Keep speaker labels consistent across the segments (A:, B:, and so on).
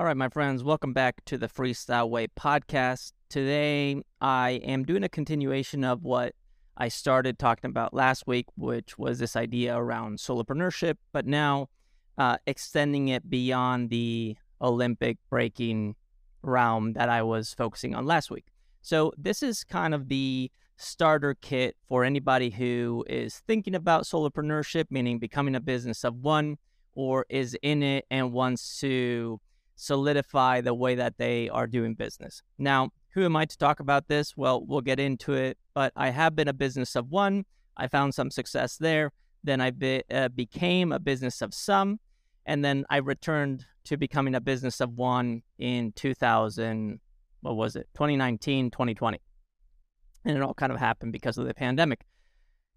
A: All right, my friends, welcome back to the Freestyle Way podcast. Today, I am doing a continuation of what I started talking about last week, which was this idea around solopreneurship, but now uh, extending it beyond the Olympic breaking realm that I was focusing on last week. So, this is kind of the starter kit for anybody who is thinking about solopreneurship, meaning becoming a business of one, or is in it and wants to solidify the way that they are doing business. Now, who am I to talk about this? Well, we'll get into it, but I have been a business of one. I found some success there. Then I be, uh, became a business of some, and then I returned to becoming a business of one in 2000, what was it, 2019, 2020. And it all kind of happened because of the pandemic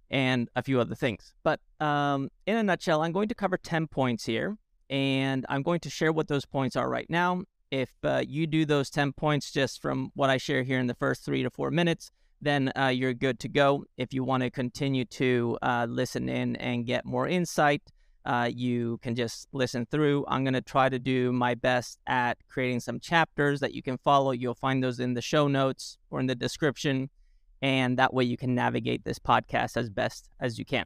A: and a few other things. But um, in a nutshell, I'm going to cover 10 points here, and I'm going to share what those points are right now. If uh, you do those 10 points just from what I share here in the first three to four minutes, then uh, you're good to go. If you want to continue to uh, listen in and get more insight, uh, you can just listen through. I'm going to try to do my best at creating some chapters that you can follow. You'll find those in the show notes or in the description. And that way you can navigate this podcast as best as you can.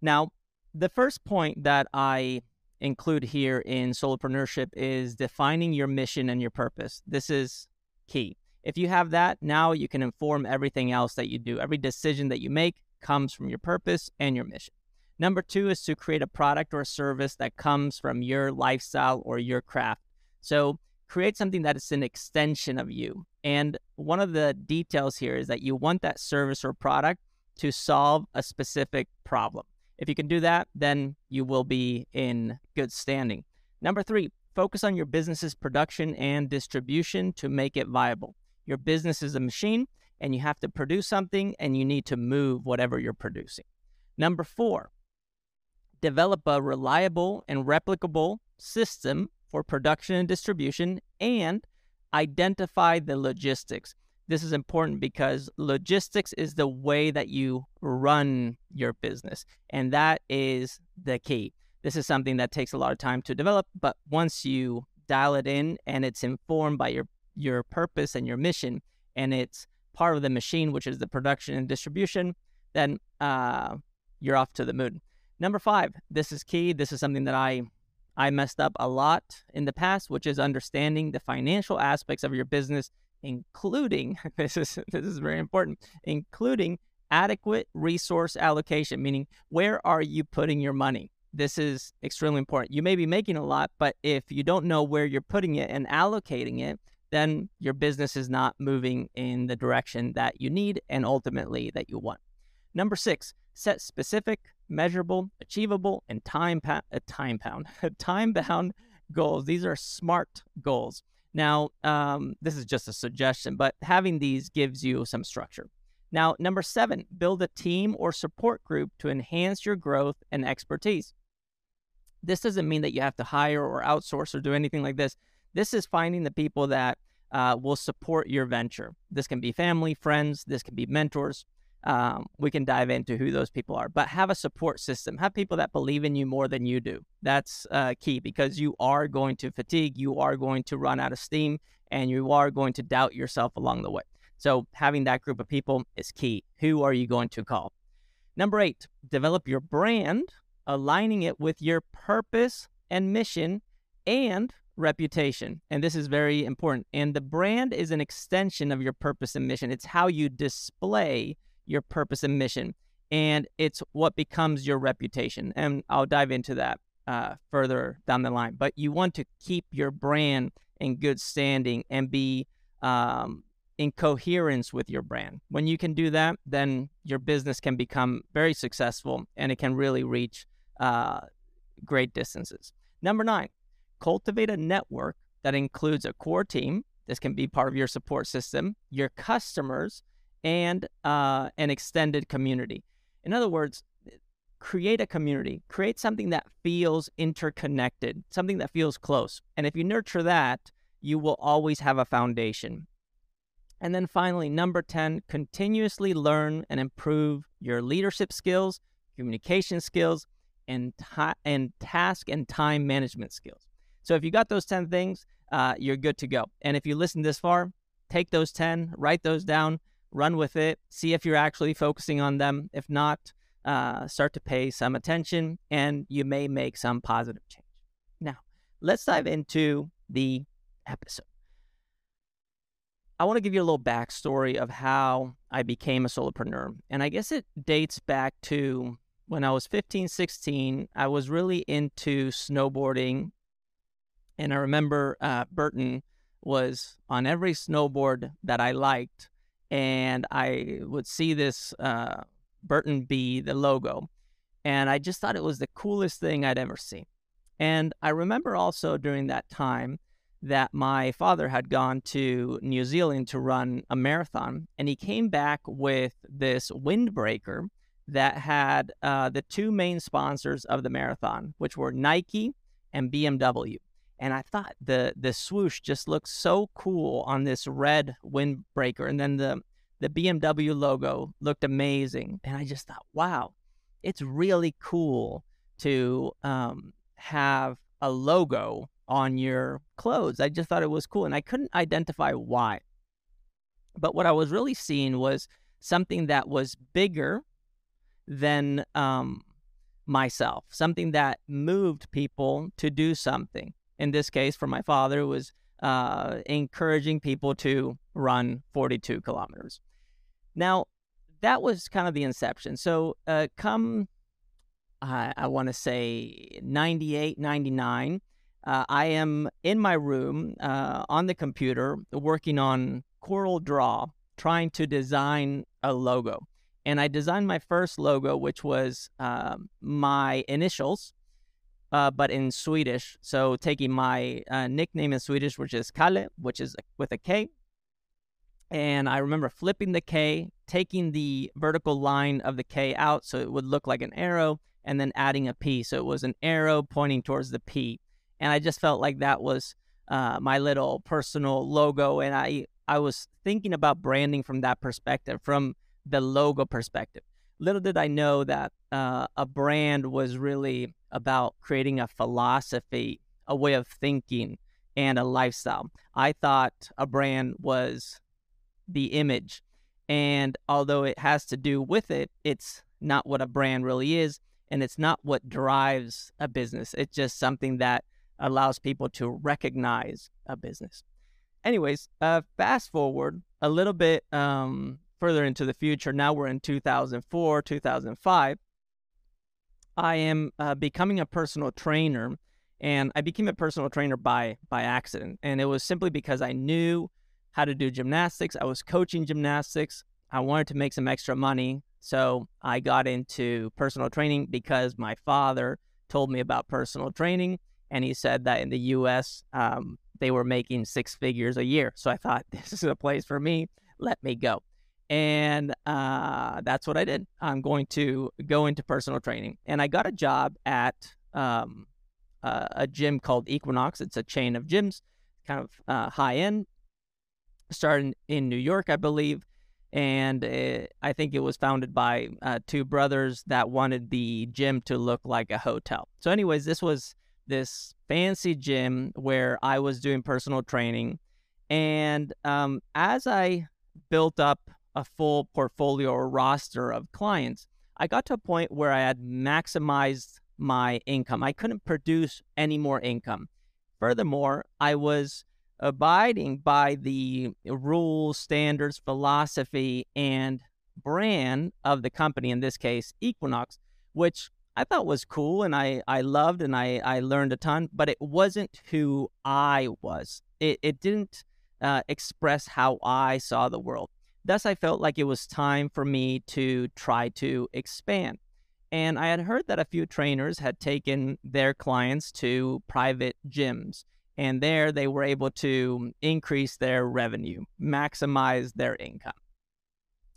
A: Now, the first point that I include here in solopreneurship is defining your mission and your purpose. This is key. If you have that, now you can inform everything else that you do. Every decision that you make comes from your purpose and your mission. Number two is to create a product or a service that comes from your lifestyle or your craft. So create something that is an extension of you. And one of the details here is that you want that service or product to solve a specific problem. If you can do that, then you will be in good standing. Number three, focus on your business's production and distribution to make it viable. Your business is a machine and you have to produce something and you need to move whatever you're producing. Number four, develop a reliable and replicable system for production and distribution and identify the logistics. This is important because logistics is the way that you run your business, and that is the key. This is something that takes a lot of time to develop, but once you dial it in and it's informed by your your purpose and your mission, and it's part of the machine, which is the production and distribution, then uh, you're off to the moon. Number five, this is key. This is something that I I messed up a lot in the past, which is understanding the financial aspects of your business including this is this is very important, including adequate resource allocation, meaning where are you putting your money? This is extremely important. You may be making a lot, but if you don't know where you're putting it and allocating it, then your business is not moving in the direction that you need and ultimately that you want. Number six, set specific, measurable, achievable, and time pa- uh, time pound time bound goals. These are smart goals. Now, um, this is just a suggestion, but having these gives you some structure. Now, number seven, build a team or support group to enhance your growth and expertise. This doesn't mean that you have to hire or outsource or do anything like this. This is finding the people that uh, will support your venture. This can be family, friends, this can be mentors, um, we can dive into who those people are. But have a support system. Have people that believe in you more than you do. That's uh, key because you are going to fatigue, you are going to run out of steam, and you are going to doubt yourself along the way. So having that group of people is key. Who are you going to call? Number eight, develop your brand, aligning it with your purpose and mission and reputation. And this is very important. And the brand is an extension of your purpose and mission. It's how you display your purpose and mission. And it's what becomes your reputation. And I'll dive into that uh, further down the line. But you want to keep your brand in good standing and be um, in coherence with your brand. When you can do that, then your business can become very successful and it can really reach uh, great distances. Number nine, cultivate a network that includes a core team. This can be part of your support system, your customers, and uh, an extended community. In other words, create a community, create something that feels interconnected, something that feels close. And if you nurture that, you will always have a foundation. And then finally, number 10, continuously learn and improve your leadership skills, communication skills, and, ta- and task and time management skills. So if you got those 10 things, uh, you're good to go. And if you listen this far, take those 10, write those down, run with it, see if you're actually focusing on them. If not, uh, start to pay some attention and you may make some positive change. Now, let's dive into the episode. I want to give you a little backstory of how I became a solopreneur. And I guess it dates back to when I was 15, 16. I was really into snowboarding. And I remember uh, Burton was on every snowboard that I liked. And I would see this uh, Burton B, the logo. And I just thought it was the coolest thing I'd ever seen. And I remember also during that time that my father had gone to New Zealand to run a marathon, and he came back with this windbreaker that had uh, the two main sponsors of the marathon, which were Nike and BMW. And I thought the the swoosh just looked so cool on this red windbreaker, and then the the BMW logo looked amazing, and I just thought, wow, it's really cool to um, have a logo on your clothes. I just thought it was cool and I couldn't identify why. But what I was really seeing was something that was bigger than um, myself, something that moved people to do something. In this case, for my father, was uh, encouraging people to run 42 kilometers. Now, that was kind of the inception. So, uh, come, I want to say 98, 99, uh, I am in my room uh, on the computer working on CorelDRAW, trying to design a logo. And I designed my first logo, which was uh, my initials, uh, but in Swedish. So taking my uh, nickname in Swedish, which is Kalle, which is with a K. And I remember flipping the K, taking the vertical line of the K out so it would look like an arrow, and then adding a P. So it was an arrow pointing towards the P and I just felt like that was uh, my little personal logo, and I I was thinking about branding from that perspective, from the logo perspective. Little did I know that uh, a brand was really about creating a philosophy, a way of thinking, and a lifestyle. I thought a brand was the image. And although it has to do with it, it's not what a brand really is. And it's not what drives a business. It's just something that allows people to recognize a business. Anyways, uh, fast forward a little bit um, further into the future. Now we're in 2004, 2005. I am uh, becoming a personal trainer, and I became a personal trainer by by accident. And it was simply because I knew how to do gymnastics. I was coaching gymnastics. I wanted to make some extra money, so I got into personal training because my father told me about personal training and he said that in the U.S. Um, they were making six figures a year. So I thought this is a place for me. Let me go, and uh, that's what I did. I'm going to go into personal training, and I got a job at um, uh, a gym called Equinox. It's a chain of gyms, kind of uh, high end. Started in New York, I believe, and it, I think it was founded by uh, two brothers that wanted the gym to look like a hotel. So, anyways, this was this fancy gym where I was doing personal training. And um, as I built up a full portfolio or roster of clients, I got to a point where I had maximized my income. I couldn't produce any more income. Furthermore, I was abiding by the rules, standards, philosophy, and brand of the company, in this case, Equinox, which I thought was cool and I, I loved and I, I learned a ton, but it wasn't who I was. It, it didn't uh, express how I saw the world. Thus, I felt like it was time for me to try to expand. And I had heard that a few trainers had taken their clients to private gyms, and there they were able to increase their revenue, maximize their income.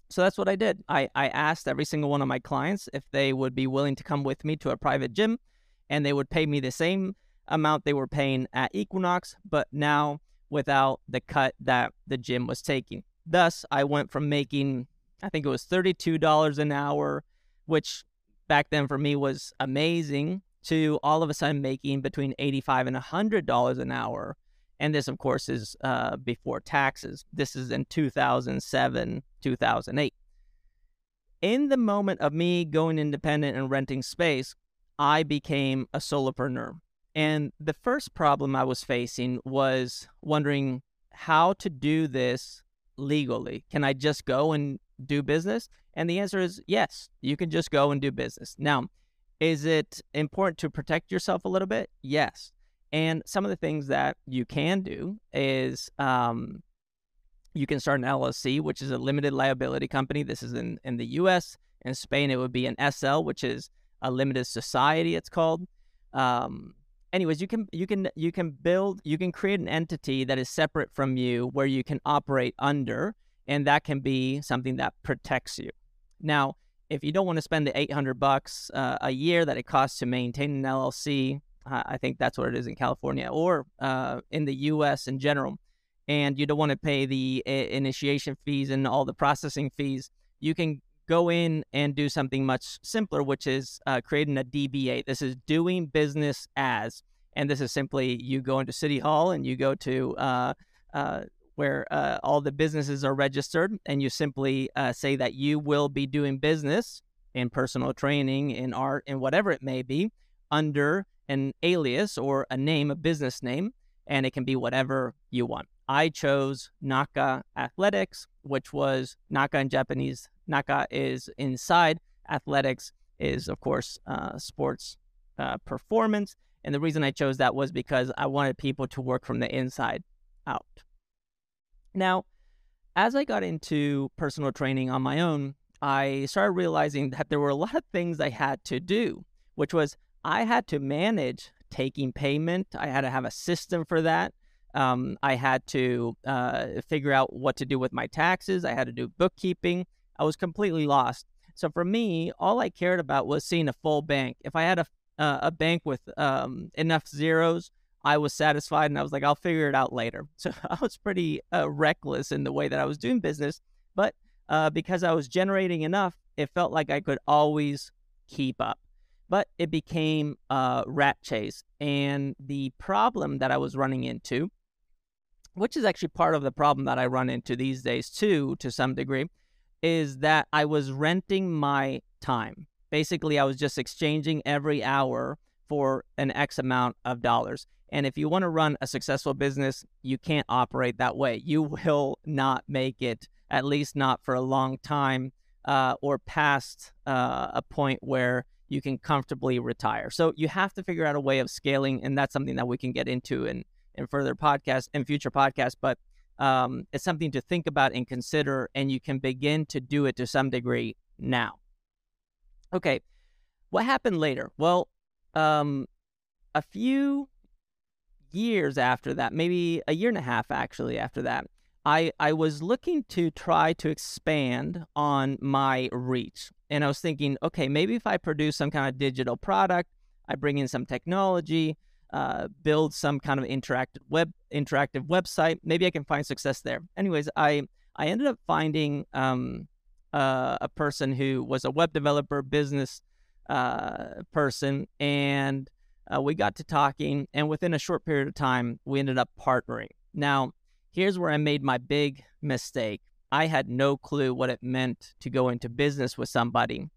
A: So that's what I did. I, I asked every single one of my clients if they would be willing to come with me to a private gym and they would pay me the same amount they were paying at Equinox, but now without the cut that the gym was taking. Thus, I went from making, I think it was $32 an hour, which back then for me was amazing, to all of a sudden making between 85 and $100 an hour. And this, of course, is uh, before taxes. This is in 2007, 2008. In the moment of me going independent and renting space, I became a solopreneur. And the first problem I was facing was wondering how to do this legally. Can I just go and do business? And the answer is yes, you can just go and do business. Now, is it important to protect yourself a little bit? Yes. And some of the things that you can do is um, you can start an LLC, which is a limited liability company. This is in, in the US. In Spain, it would be an SL, which is a limited society, it's called. Um, anyways, you can you can you can build you can create an entity that is separate from you where you can operate under, and that can be something that protects you. Now, if you don't want to spend the 800 bucks uh, a year that it costs to maintain an LLC, I think that's what it is in California or uh, in the U.S. in general, and you don't want to pay the initiation fees and all the processing fees, you can go in and do something much simpler, which is uh, creating a DBA. This is doing business as, and this is simply you go into City Hall and you go to uh, where uh, all the businesses are registered, and you simply uh, say that you will be doing business in personal training, in art, in whatever it may be, under an alias or a name, a business name, and it can be whatever you want. I chose Naka Athletics, which was Naka in Japanese. Naka is inside. Athletics is, of course, uh, sports uh, performance. And the reason I chose that was because I wanted people to work from the inside out. Now, as I got into personal training on my own, I started realizing that there were a lot of things I had to do, which was I had to manage taking payment. I had to have a system for that. Um, I had to uh, figure out what to do with my taxes. I had to do bookkeeping. I was completely lost. So for me, all I cared about was seeing a full bank. If I had a uh, a bank with um, enough zeros, I was satisfied and I was like, I'll figure it out later. So I was pretty uh, reckless in the way that I was doing business. But uh, because I was generating enough, it felt like I could always keep up. But it became a rat chase. And the problem that I was running into, which is actually part of the problem that I run into these days too, to some degree, is that I was renting my time. Basically, I was just exchanging every hour for an X amount of dollars. And if you want to run a successful business, you can't operate that way. You will not make it, at least not for a long time uh, or past uh, a point where you can comfortably retire. So you have to figure out a way of scaling. And that's something that we can get into in, in further podcasts and future podcasts. But um, it's something to think about and consider. And you can begin to do it to some degree now. Okay. What happened later? Well, um, a few years after that, maybe a year and a half actually after that, I, I was looking to try to expand on my reach. And I was thinking, okay, maybe if I produce some kind of digital product, I bring in some technology, uh, build some kind of interactive web interactive website, maybe I can find success there. Anyways, I I ended up finding um, uh, a person who was a web developer, business uh, person, and uh, we got to talking, and within a short period of time, we ended up partnering. Now, here's where I made my big mistake. I had no clue what it meant to go into business with somebody.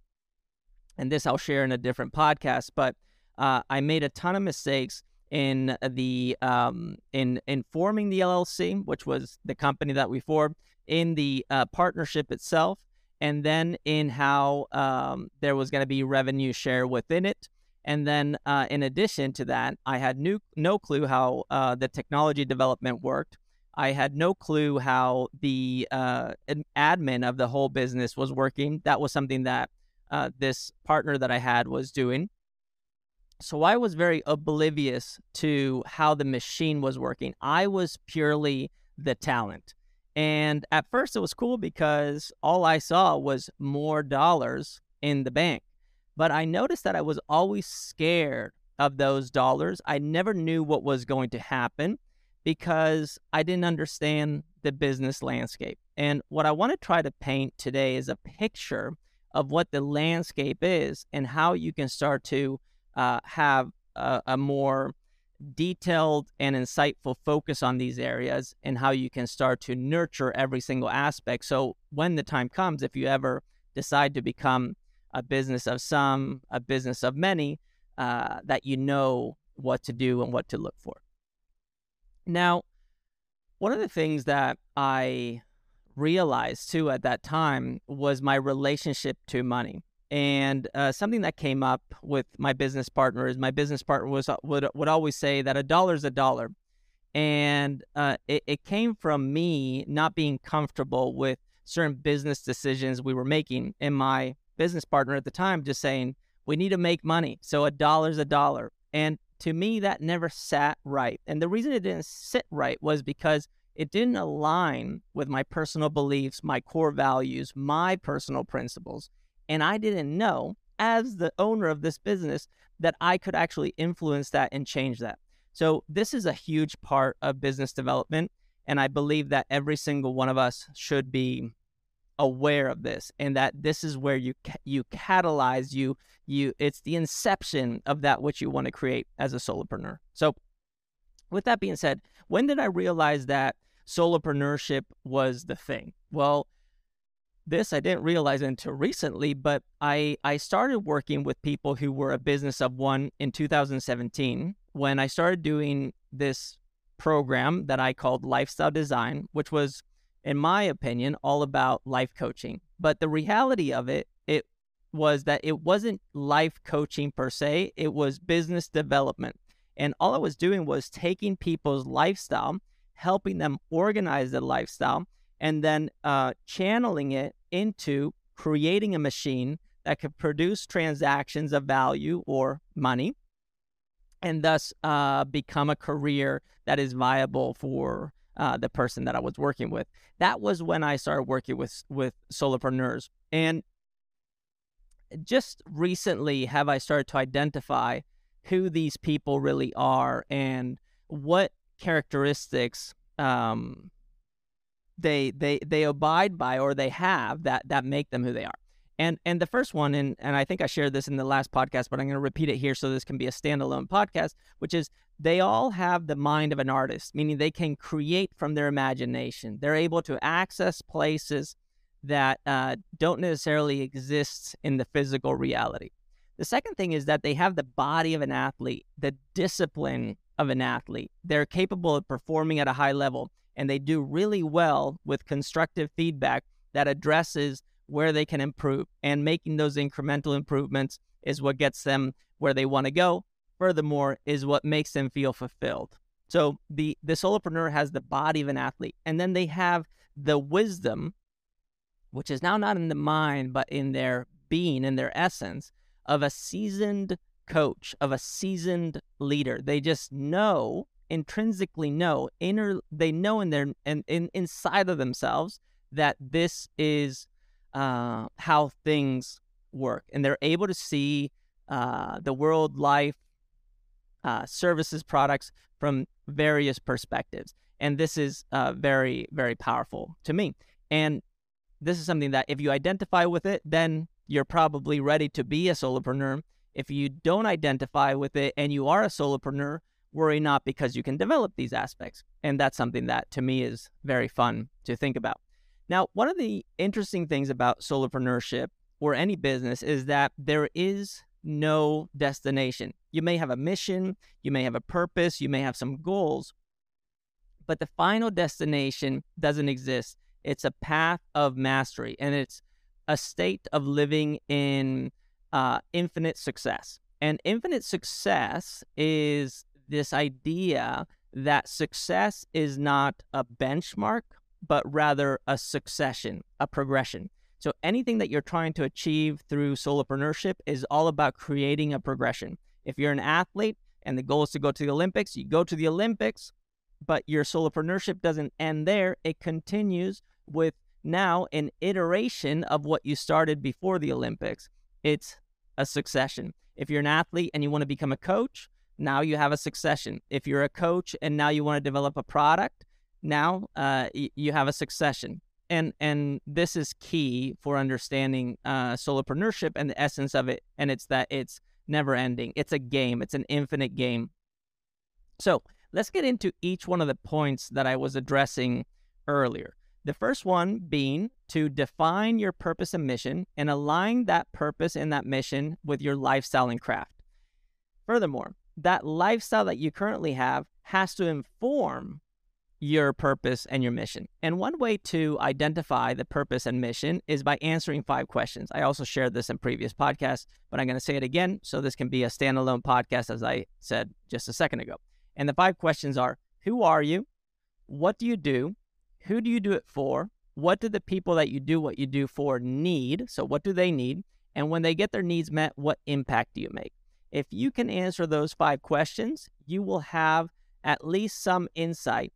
A: And this I'll share in a different podcast, but uh, I made a ton of mistakes in the um, in in forming the LLC, which was the company that we formed, in the uh, partnership itself, and then in how um, there was going to be revenue share within it, and then, uh, in addition to that, I had new, no clue how uh, the technology development worked. I had no clue how the uh, admin of the whole business was working. That was something that uh, this partner that I had was doing. So I was very oblivious to how the machine was working. I was purely the talent. And at first, it was cool because all I saw was more dollars in the bank. But I noticed that I was always scared of those dollars. I never knew what was going to happen because I didn't understand the business landscape. And what I want to try to paint today is a picture of what the landscape is and how you can start to uh, have a, a more detailed and insightful focus on these areas and how you can start to nurture every single aspect. So when the time comes, if you ever decide to become a business of some, a business of many, uh, that you know what to do and what to look for. Now, one of the things that I realized too at that time was my relationship to money. And uh, something that came up with my business partner is my business partner was uh, would would always say that a dollar is a dollar, and uh, it, it came from me not being comfortable with certain business decisions we were making, and my business partner at the time just saying we need to make money, so a dollar's a dollar, and to me that never sat right, and the reason it didn't sit right was because it didn't align with my personal beliefs, my core values, my personal principles. And I didn't know, as the owner of this business, that I could actually influence that and change that. So, this is a huge part of business development. And I believe that every single one of us should be aware of this and that this is where you you catalyze you you it's the inception of that which you want to create as a solopreneur. So with that being said, when did I realize that solopreneurship was the thing? Well, this I didn't realize until recently, but I, I started working with people who were a business of one in 2017 when I started doing this program that I called Lifestyle Design, which was, in my opinion, all about life coaching. But the reality of it, it was that it wasn't life coaching per se, it was business development. And all I was doing was taking people's lifestyle, helping them organize their lifestyle, and then uh, channeling it into creating a machine that could produce transactions of value or money and thus uh, become a career that is viable for uh, the person that I was working with. That was when I started working with with solopreneurs, and just recently have I started to identify who these people really are and what characteristics um, they they they abide by or they have that that make them who they are. And and the first one, and and I think I shared this in the last podcast, but I'm going to repeat it here so this can be a standalone podcast, which is they all have the mind of an artist, meaning they can create from their imagination. They're able to access places that uh, don't necessarily exist in the physical reality. The second thing is that they have the body of an athlete, the discipline of an athlete. They're capable of performing at a high level and they do really well with constructive feedback that addresses where they can improve. And making those incremental improvements is what gets them where they want to go. Furthermore, is what makes them feel fulfilled. So the the solopreneur has the body of an athlete, and then they have the wisdom, which is now not in the mind but in their being, in their essence, of a seasoned coach, of a seasoned leader. They just know intrinsically know inner they know in their and in, inside of themselves that this is uh, how things work and they're able to see uh, the world life uh, services products from various perspectives and this is uh, very very powerful to me. And this is something that if you identify with it then you're probably ready to be a solopreneur. If you don't identify with it and you are a solopreneur worry not because you can develop these aspects. And that's something that to me is very fun to think about. Now, one of the interesting things about solopreneurship or any business is that there is no destination. You may have a mission, you may have a purpose, you may have some goals, but the final destination doesn't exist. It's a path of mastery and it's a state of living in uh, infinite success. And infinite success is this idea that success is not a benchmark, but rather a succession, a progression. So anything that you're trying to achieve through solopreneurship is all about creating a progression. If you're an athlete and the goal is to go to the Olympics, you go to the Olympics, but your solopreneurship doesn't end there. It continues with now an iteration of what you started before the Olympics. It's a succession. If you're an athlete and you want to become a coach, now you have a succession. If you're a coach and now you want to develop a product, now uh, y- you have a succession. And and this is key for understanding uh, solopreneurship and the essence of it. And it's that it's never ending. It's a game. It's an infinite game. So let's get into each one of the points that I was addressing earlier. The first one being to define your purpose and mission and align that purpose and that mission with your lifestyle and craft. Furthermore, that lifestyle that you currently have has to inform your purpose and your mission. And one way to identify the purpose and mission is by answering five questions. I also shared this in previous podcasts, but I'm going to say it again so this can be a standalone podcast, as I said just a second ago. And the five questions are Who are you? What do you do? Who do you do it for? What do the people that you do what you do for need? So, what do they need? And when they get their needs met, what impact do you make? If you can answer those five questions, you will have at least some insight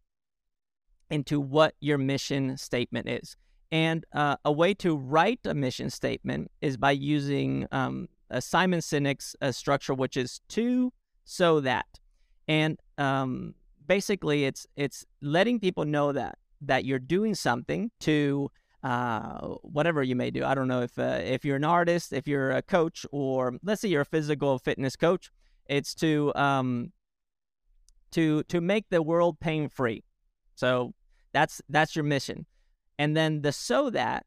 A: into what your mission statement is. And uh, a way to write a mission statement is by using um, Simon Sinek's uh, structure, which is to so that. And um, basically, it's it's letting people know that that you're doing something to uh, whatever you may do. I don't know if uh, if you're an artist, if you're a coach, or let's say you're a physical fitness coach. It's to um, to to make the world pain free. So that's that's your mission. And then the so that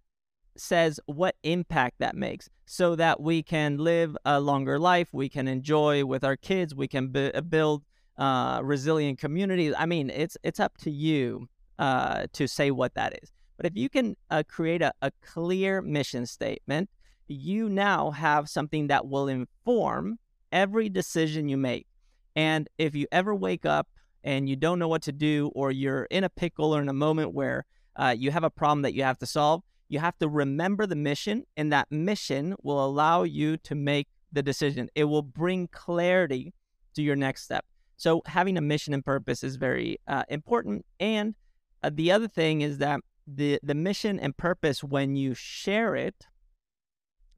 A: says what impact that makes so that we can live a longer life, we can enjoy with our kids, we can b- uh, build uh, resilient communities. I mean, it's it's up to you uh, to say what that is. But if you can uh, create a, a clear mission statement, you now have something that will inform every decision you make. And if you ever wake up and you don't know what to do, or you're in a pickle or in a moment where uh, you have a problem that you have to solve, you have to remember the mission, and that mission will allow you to make the decision. It will bring clarity to your next step. So, having a mission and purpose is very uh, important. And uh, the other thing is that the the mission and purpose when you share it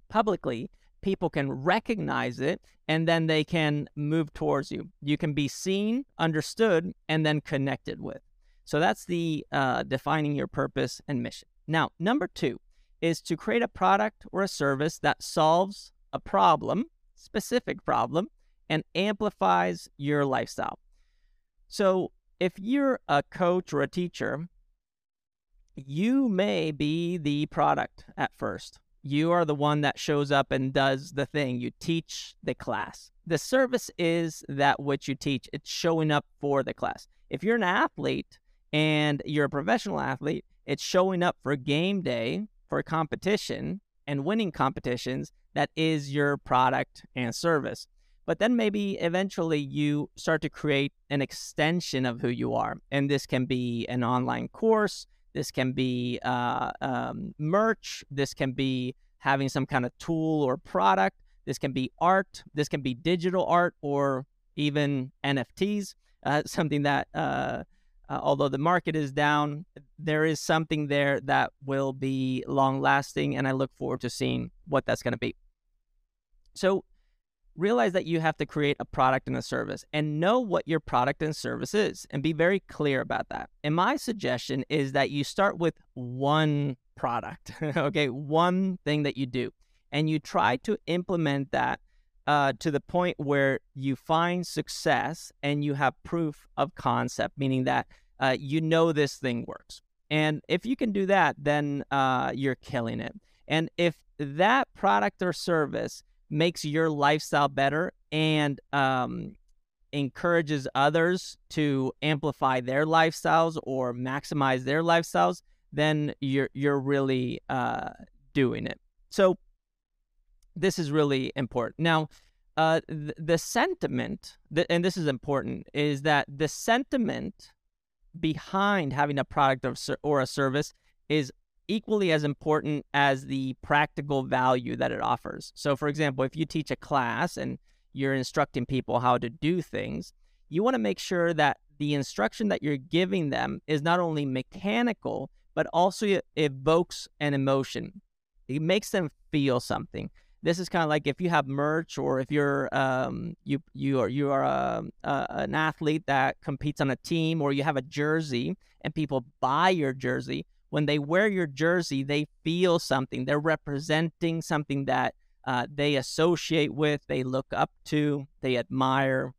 A: publicly people can recognize it and then they can move towards you. You can be seen understood and then connected with. So that's the uh, defining your purpose and mission. Now number two is to create a product or a service that solves a problem specific problem and amplifies your lifestyle. So if you're a coach or a teacher you may be the product at first. You are the one that shows up and does the thing. You teach the class. The service is that which you teach, it's showing up for the class. If you're an athlete and you're a professional athlete, it's showing up for game day, for competition, and winning competitions. That is your product and service. But then maybe eventually you start to create an extension of who you are. And this can be an online course, this can be uh, um, merch. This can be having some kind of tool or product. This can be art. This can be digital art or even NFTs. Uh, something that, uh, uh, although the market is down, there is something there that will be long lasting. And I look forward to seeing what that's going to be. So, realize that you have to create a product and a service and know what your product and service is and be very clear about that. And my suggestion is that you start with one product, okay, one thing that you do, and you try to implement that uh, to the point where you find success and you have proof of concept, meaning that uh, you know this thing works. And if you can do that, then uh, you're killing it. And if that product or service makes your lifestyle better and um, encourages others to amplify their lifestyles or maximize their lifestyles, then you're you're really uh, doing it. So this is really important. Now, uh, th- the sentiment, and this is important, is that the sentiment behind having a product or, or a service is equally as important as the practical value that it offers. So, for example, if you teach a class and you're instructing people how to do things, you want to make sure that the instruction that you're giving them is not only mechanical, but also evokes an emotion. It makes them feel something. This is kind of like if you have merch, or if you're um, you you are you are a, a, an athlete that competes on a team, or you have a jersey and people buy your jersey when they wear your jersey, they feel something. They're representing something that uh, they associate with, they look up to, they admire.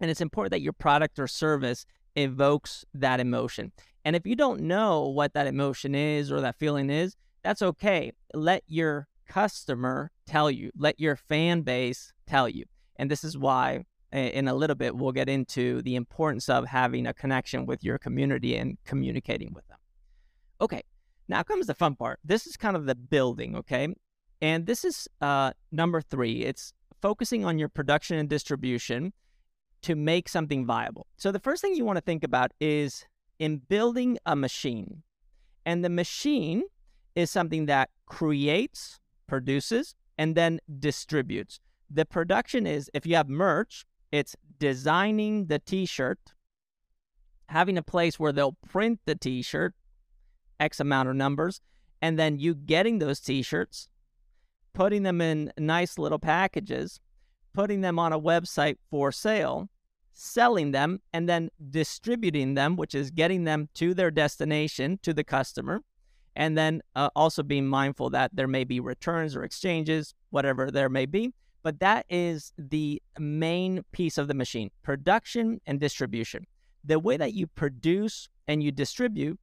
A: And it's important that your product or service evokes that emotion. And if you don't know what that emotion is or that feeling is, that's okay. Let your customer tell you, let your fan base tell you. And this is why, in a little bit, we'll get into the importance of having a connection with your community and communicating with them. Okay, now comes the fun part. This is kind of the building, okay? And this is uh, number three. It's focusing on your production and distribution to make something viable. So the first thing you want to think about is in building a machine. And the machine is something that creates, produces, and then distributes. The production is if you have merch, it's designing the t shirt, having a place where they'll print the t shirt, X amount of numbers, and then you getting those t shirts, putting them in nice little packages, putting them on a website for sale, selling them, and then distributing them, which is getting them to their destination, to the customer. And then uh, also being mindful that there may be returns or exchanges, whatever there may be. But that is the main piece of the machine production and distribution. The way that you produce and you distribute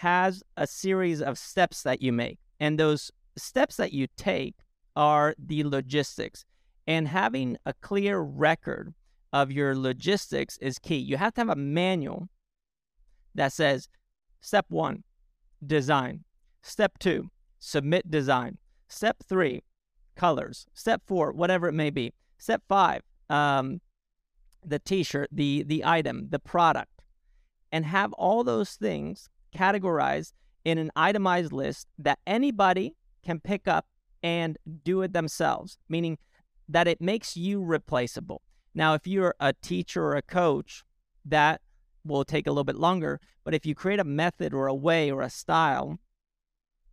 A: has a series of steps that you make. And those steps that you take are the logistics. And having a clear record of your logistics is key. You have to have a manual that says step one, design. Step two, submit design. Step three, colors. Step four, whatever it may be. Step five, um, the t-shirt, the the item, the product, and have all those things categorized in an itemized list that anybody can pick up and do it themselves, meaning that it makes you replaceable. Now, if you're a teacher or a coach, that will take a little bit longer. But if you create a method or a way or a style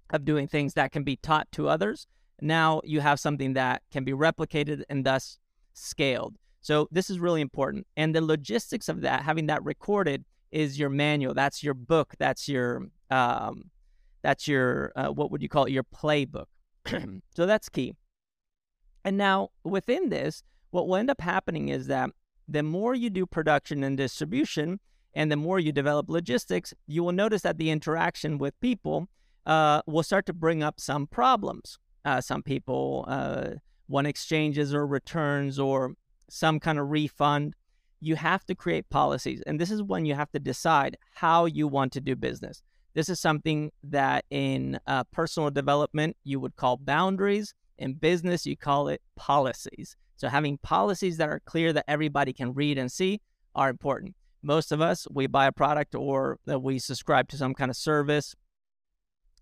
A: of doing things that can be taught to others, now you have something that can be replicated and thus scaled. So this is really important. And the logistics of that, having that recorded, is your manual. That's your book. That's your um, that's your uh, what would you call it? Your playbook. so that's key. And now within this, what will end up happening is that the more you do production and distribution, and the more you develop logistics, you will notice that the interaction with people uh, will start to bring up some problems. Uh, some people uh, want exchanges or returns or some kind of refund you have to create policies. And this is when you have to decide how you want to do business. This is something that in uh, personal development you would call boundaries. In business, you call it policies. So having policies that are clear that everybody can read and see are important. Most of us, we buy a product or that we subscribe to some kind of service.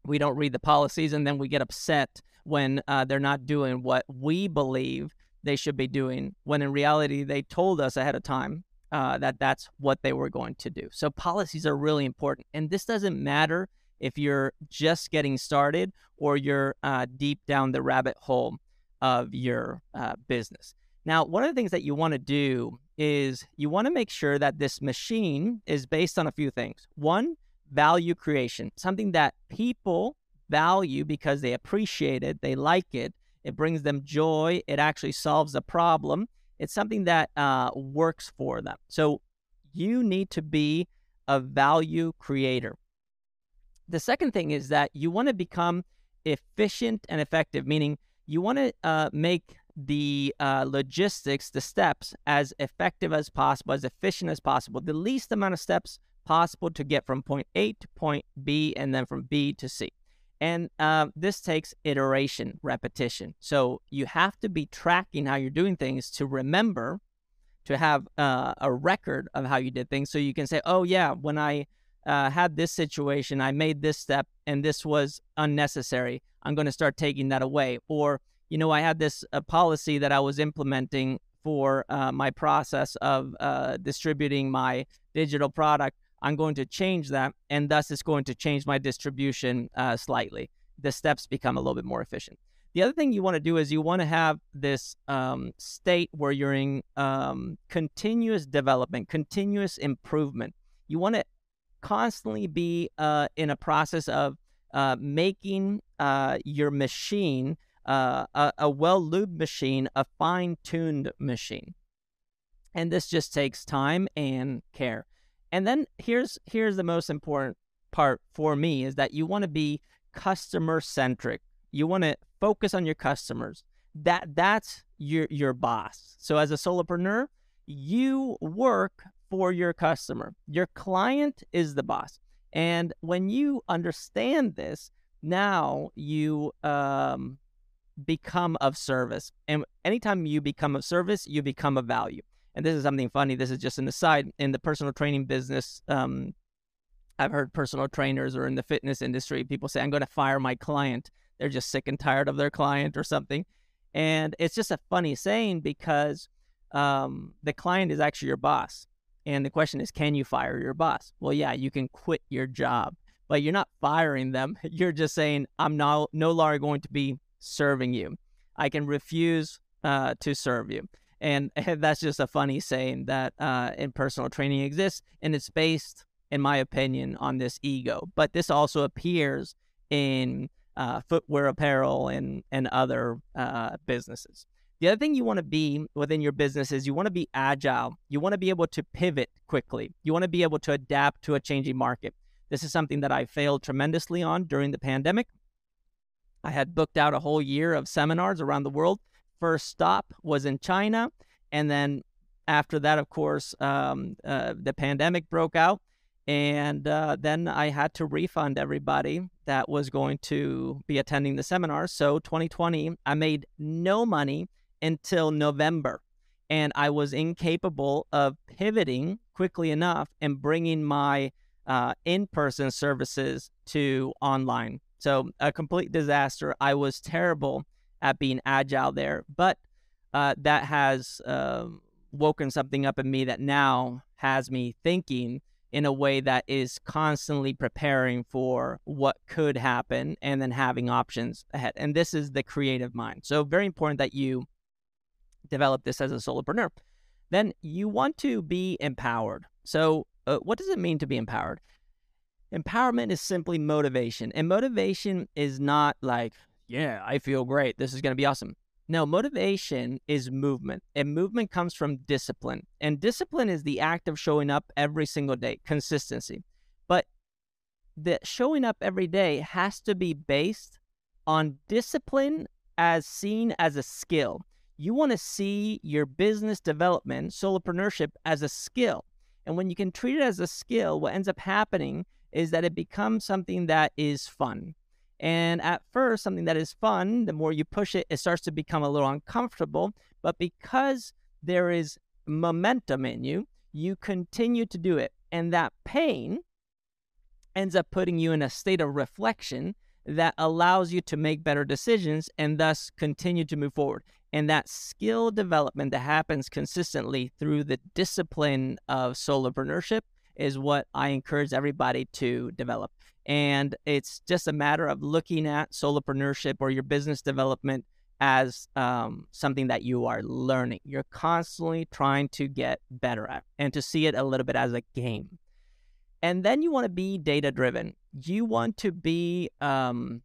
A: We don't read the policies and then we get upset when uh, they're not doing what we believe they should be doing when in reality they told us ahead of time uh, that that's what they were going to do. So policies are really important. And this doesn't matter if you're just getting started or you're uh, deep down the rabbit hole of your uh, business. Now, one of the things that you want to do is you want to make sure that this machine is based on a few things. One, value creation, something that people value because they appreciate it, they like it, it brings them joy. It actually solves a problem. It's something that uh, works for them. So you need to be a value creator. The second thing is that you want to become efficient and effective, meaning you want to uh, make the uh, logistics, the steps, as effective as possible, as efficient as possible, the least amount of steps possible to get from point A to point B and then from B to C. And uh, this takes iteration, repetition. So you have to be tracking how you're doing things to remember to have uh, a record of how you did things. So you can say, oh, yeah, when I uh, had this situation, I made this step and this was unnecessary. I'm going to start taking that away. Or, you know, I had this uh, policy that I was implementing for uh, my process of uh, distributing my digital product. I'm going to change that, and thus it's going to change my distribution uh, slightly. The steps become a little bit more efficient. The other thing you want to do is you want to have this um, state where you're in um, continuous development, continuous improvement. You want to constantly be uh, in a process of uh, making uh, your machine uh, a, a well lubed machine, a fine tuned machine. And this just takes time and care. And then here's here's the most important part for me is that you want to be customer centric. You want to focus on your customers. That that's your your boss. So as a solopreneur, you work for your customer. Your client is the boss. And when you understand this, now you um, become of service. And anytime you become of service, you become of value. And this is something funny. This is just an aside. In the personal training business, um, I've heard personal trainers or in the fitness industry, people say, I'm going to fire my client. They're just sick and tired of their client or something. And it's just a funny saying because um, the client is actually your boss. And the question is, can you fire your boss? Well, yeah, you can quit your job, but you're not firing them. You're just saying, I'm no, no longer going to be serving you. I can refuse uh, to serve you. And, that's just a funny saying that uh, in personal training exists. And it's based, in my opinion, on this ego. But this also appears in uh, footwear apparel and, and other uh, businesses. The other thing you want to be within your business is you want to be agile. You want to be able to pivot quickly. You want to be able to adapt to a changing market. This is something that I failed tremendously on during the pandemic. I had booked out a whole year of seminars around the world. First stop was in China. And then after that, of course, um, uh, the pandemic broke out. And uh, then I had to refund everybody that was going to be attending the seminar. So 2020, I made no money until November. And I was incapable of pivoting quickly enough and bringing my uh, in person services to online. So, a complete disaster. I was terrible at being agile there, but uh, that has uh, woken something up in me that now has me thinking in a way that is constantly preparing for what could happen and then having options ahead. And this is the creative mind. So, very important that you develop this as a solopreneur. Then you want to be empowered. So, uh, what does it mean to be empowered? Empowerment is simply motivation. And motivation is not like, yeah, I feel great. This is going to be awesome. No, motivation is movement, and movement comes from discipline. And discipline is the act of showing up every single day, consistency. But the showing up every day has to be based on discipline as seen as a skill. You want to see your business development, solopreneurship, as a skill. And when you can treat it as a skill, what ends up happening is that it becomes something that is fun. And at first, something that is fun, the more you push it, it starts to become a little uncomfortable. But because there is momentum in you, you continue to do it. And that pain ends up putting you in a state of reflection that allows you to make better decisions and thus continue to move forward. And that skill development that happens consistently through the discipline of solopreneurship is what I encourage everybody to develop. And it's just a matter of looking at solopreneurship or your business development as um, something that you are learning. You're constantly trying to get better at and to see it a little bit as a game. And then you want to be data driven. You want to be um,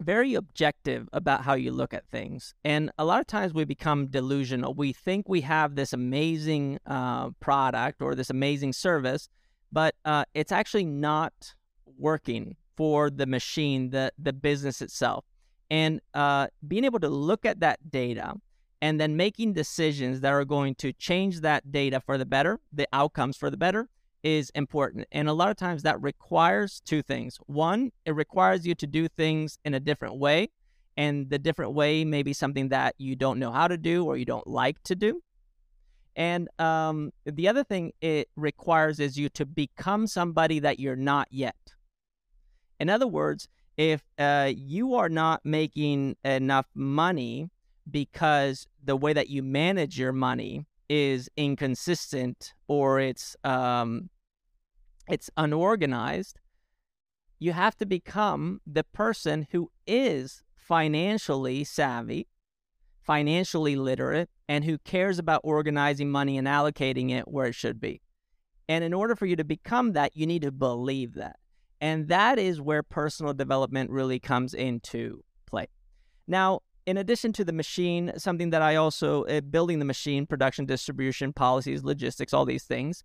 A: very objective about how you look at things. And a lot of times we become delusional. We think we have this amazing uh, product or this amazing service, but uh, it's actually not working for the machine, the, the business itself. And uh, being able to look at that data and then making decisions that are going to change that data for the better, the outcomes for the better, is important. And a lot of times that requires two things. One, it requires you to do things in a different way. And the different way may be something that you don't know how to do or you don't like to do. And um, the other thing it requires is you to become somebody that you're not yet. In other words, if uh, you are not making enough money because the way that you manage your money is inconsistent or it's um, it's unorganized, you have to become the person who is financially savvy, financially literate, and who cares about organizing money and allocating it where it should be. And in order for you to become that, you need to believe that. And that is where personal development really comes into play. Now, in addition to the machine, something that I also uh, building the machine, production, distribution, policies, logistics, all these things.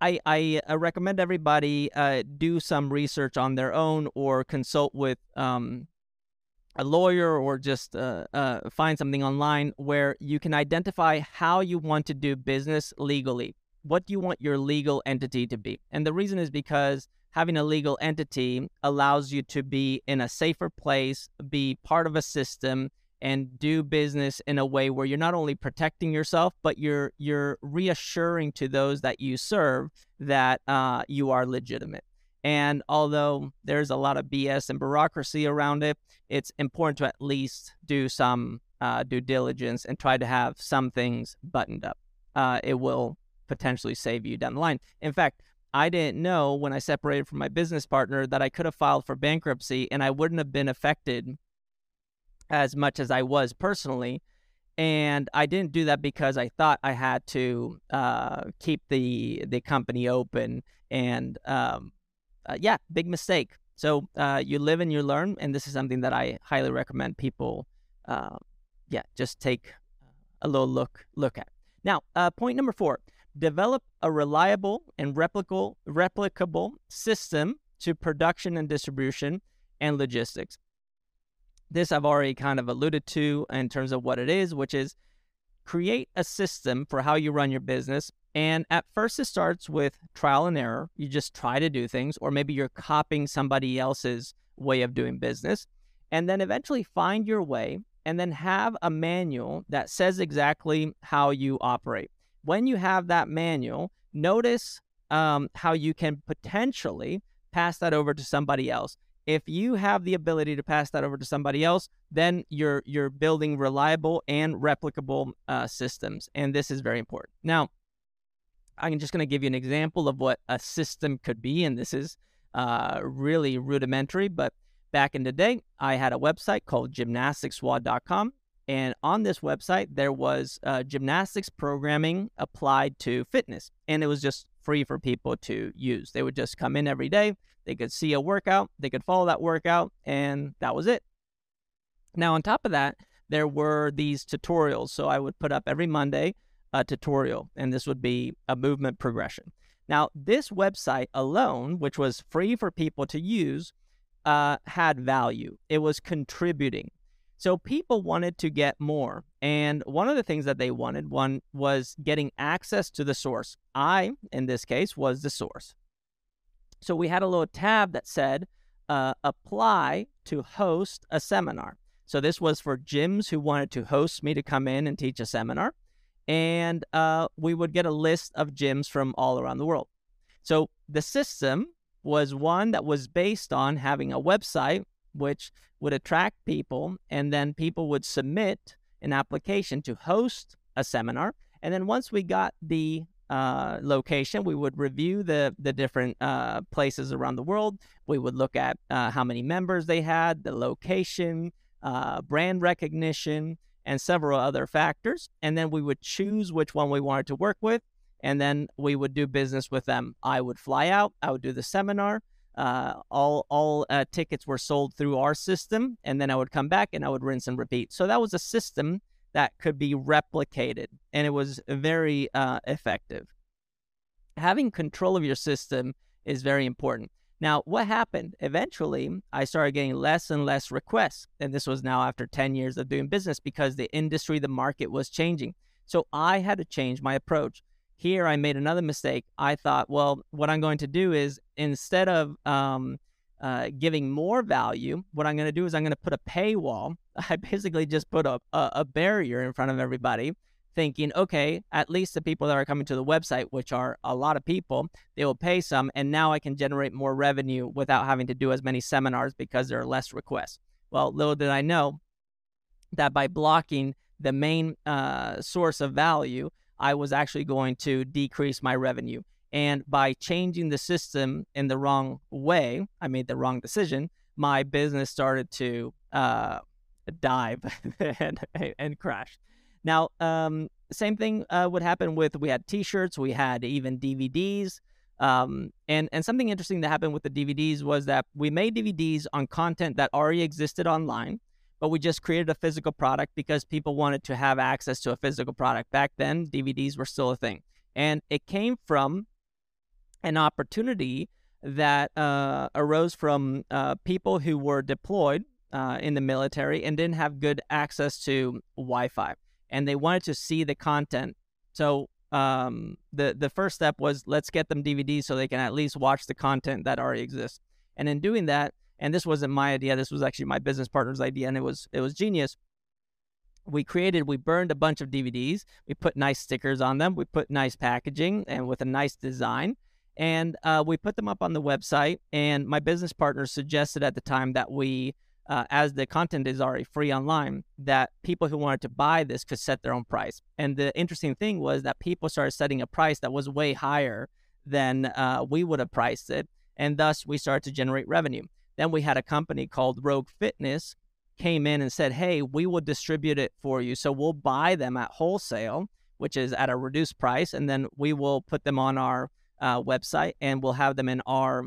A: I I uh, recommend everybody uh, do some research on their own or consult with um, a lawyer or just uh, uh, find something online where you can identify how you want to do business legally. What do you want your legal entity to be? And the reason is because having a legal entity allows you to be in a safer place, be part of a system, and do business in a way where you're not only protecting yourself, but you're you're reassuring to those that you serve that uh, you are legitimate. And although there's a lot of BS and bureaucracy around it, it's important to at least do some uh, due diligence and try to have some things buttoned up. Uh, it will potentially save you down the line. In fact, I didn't know when I separated from my business partner that I could have filed for bankruptcy and I wouldn't have been affected as much as I was personally. And I didn't do that because I thought I had to uh, keep the the company open. And um, uh, yeah, big mistake. So uh, you live and you learn, and this is something that I highly recommend people. Uh, yeah, just take a little look look at. Now, uh, point number four: develop a reliable and replicable replicable system to production and distribution and logistics. This I've already kind of alluded to in terms of what it is, which is create a system for how you run your business. And at first, it starts with trial and error. You just try to do things, or maybe you're copying somebody else's way of doing business. And then eventually find your way and then have a manual that says exactly how you operate. When you have that manual, notice um, how you can potentially pass that over to somebody else if you have the ability to pass that over to somebody else, then you're you're building reliable and replicable uh, systems, and this is very important. Now, I'm just going to give you an example of what a system could be, and this is uh, really rudimentary, but back in the day, I had a website called gymnasticswod.com. And on this website, there was uh, gymnastics programming applied to fitness. And it was just free for people to use. They would just come in every day, they could see a workout, they could follow that workout, and that was it. Now, on top of that, there were these tutorials. So I would put up every Monday a tutorial, and this would be a movement progression. Now, this website alone, which was free for people to use, uh, had value. It was contributing. So people wanted to get more. And one of the things that they wanted one was getting access to the source. I, in this case, was the source. So we had a little tab that said uh, apply to host a seminar. So this was for gyms who wanted to host me to come in and teach a seminar. And uh, we would get a list of gyms from all around the world. So the system was one that was based on having a website which would attract people, and then people would submit an application to host a seminar. And then once we got the uh, location. We would review the the different uh, places around the world. We would look at uh, how many members they had, the location, uh, brand recognition, and several other factors. And then we would choose which one we wanted to work with, and then we would do business with them. I would fly out. I would do the seminar. Uh, all all uh, tickets were sold through our system, and then I would come back and I would rinse and repeat. So that was a system that could be replicated, and it was very uh, effective. Having control of your system is very important. Now, what happened? Eventually, I started getting less and less requests. And this was now after 10 years of doing business because the industry, the market was changing. So I had to change my approach. Here, I made another mistake. I thought, well, what I'm going to do is instead of um, uh, giving more value, what I'm going to do is I'm going to put a paywall. I basically just put a, a, a, barrier in front of everybody, thinking, okay, at least the people that are coming to the website, which are a lot of people, they will pay some, and now I can generate more revenue without having to do as many seminars because there are less requests. Well, little did I know that by blocking the main uh, source of value, I was actually going to decrease my revenue. And by changing the system in the wrong way, I made the wrong decision. My business started to uh, dive and, and crash. Now, um, same thing uh, would happen with we had T-shirts, we had even DVDs, um, and and something interesting that happened with the DVDs was that we made DVDs on content that already existed online, but we just created a physical product because people wanted to have access to a physical product. Back then, DVDs were still a thing. And it came from an opportunity that uh, arose from uh, people who were deployed uh, in the military and didn't have good access to Wi-Fi, and they wanted to see the content. So um, the the first step was let's get them DVDs so they can at least watch the content that already exists. And in doing that, and this wasn't my idea, this was actually my business partner's idea, and it was it was genius. We created, we burned a bunch of DVDs. We put nice stickers on them. We put nice packaging and with a nice design and uh, we put them up on the website. And my business partner suggested at the time that we, uh, as the content is already free online, that people who wanted to buy this could set their own price. And the interesting thing was that people started setting a price that was way higher than uh, we would have priced it, and thus we started to generate revenue. Then we had a company called Rogue Fitness came in and said, "Hey, we will distribute it for you. So we'll buy them at wholesale, which is at a reduced price, and then we will put them on our uh, website and we'll have them in our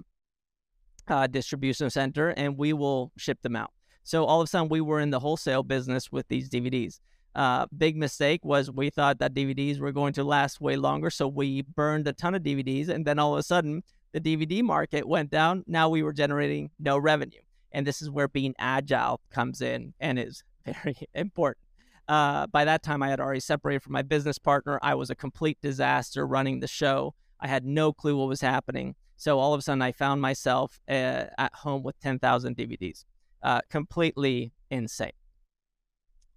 A: uh, distribution center and we will ship them out. So all of a sudden, we were in the wholesale business with these DVDs. Uh, big mistake was we thought that DVDs were going to last way longer, so we burned a ton of DVDs, and then all of a sudden, the DVD market went down. Now we were generating no revenue, and this is where being agile comes in and is very important. Uh, by that time, I had already separated from my business partner. I was a complete disaster running the show. I had no clue what was happening. So all of a sudden, I found myself uh, at home with 10,000 DVDs. Uh, completely insane.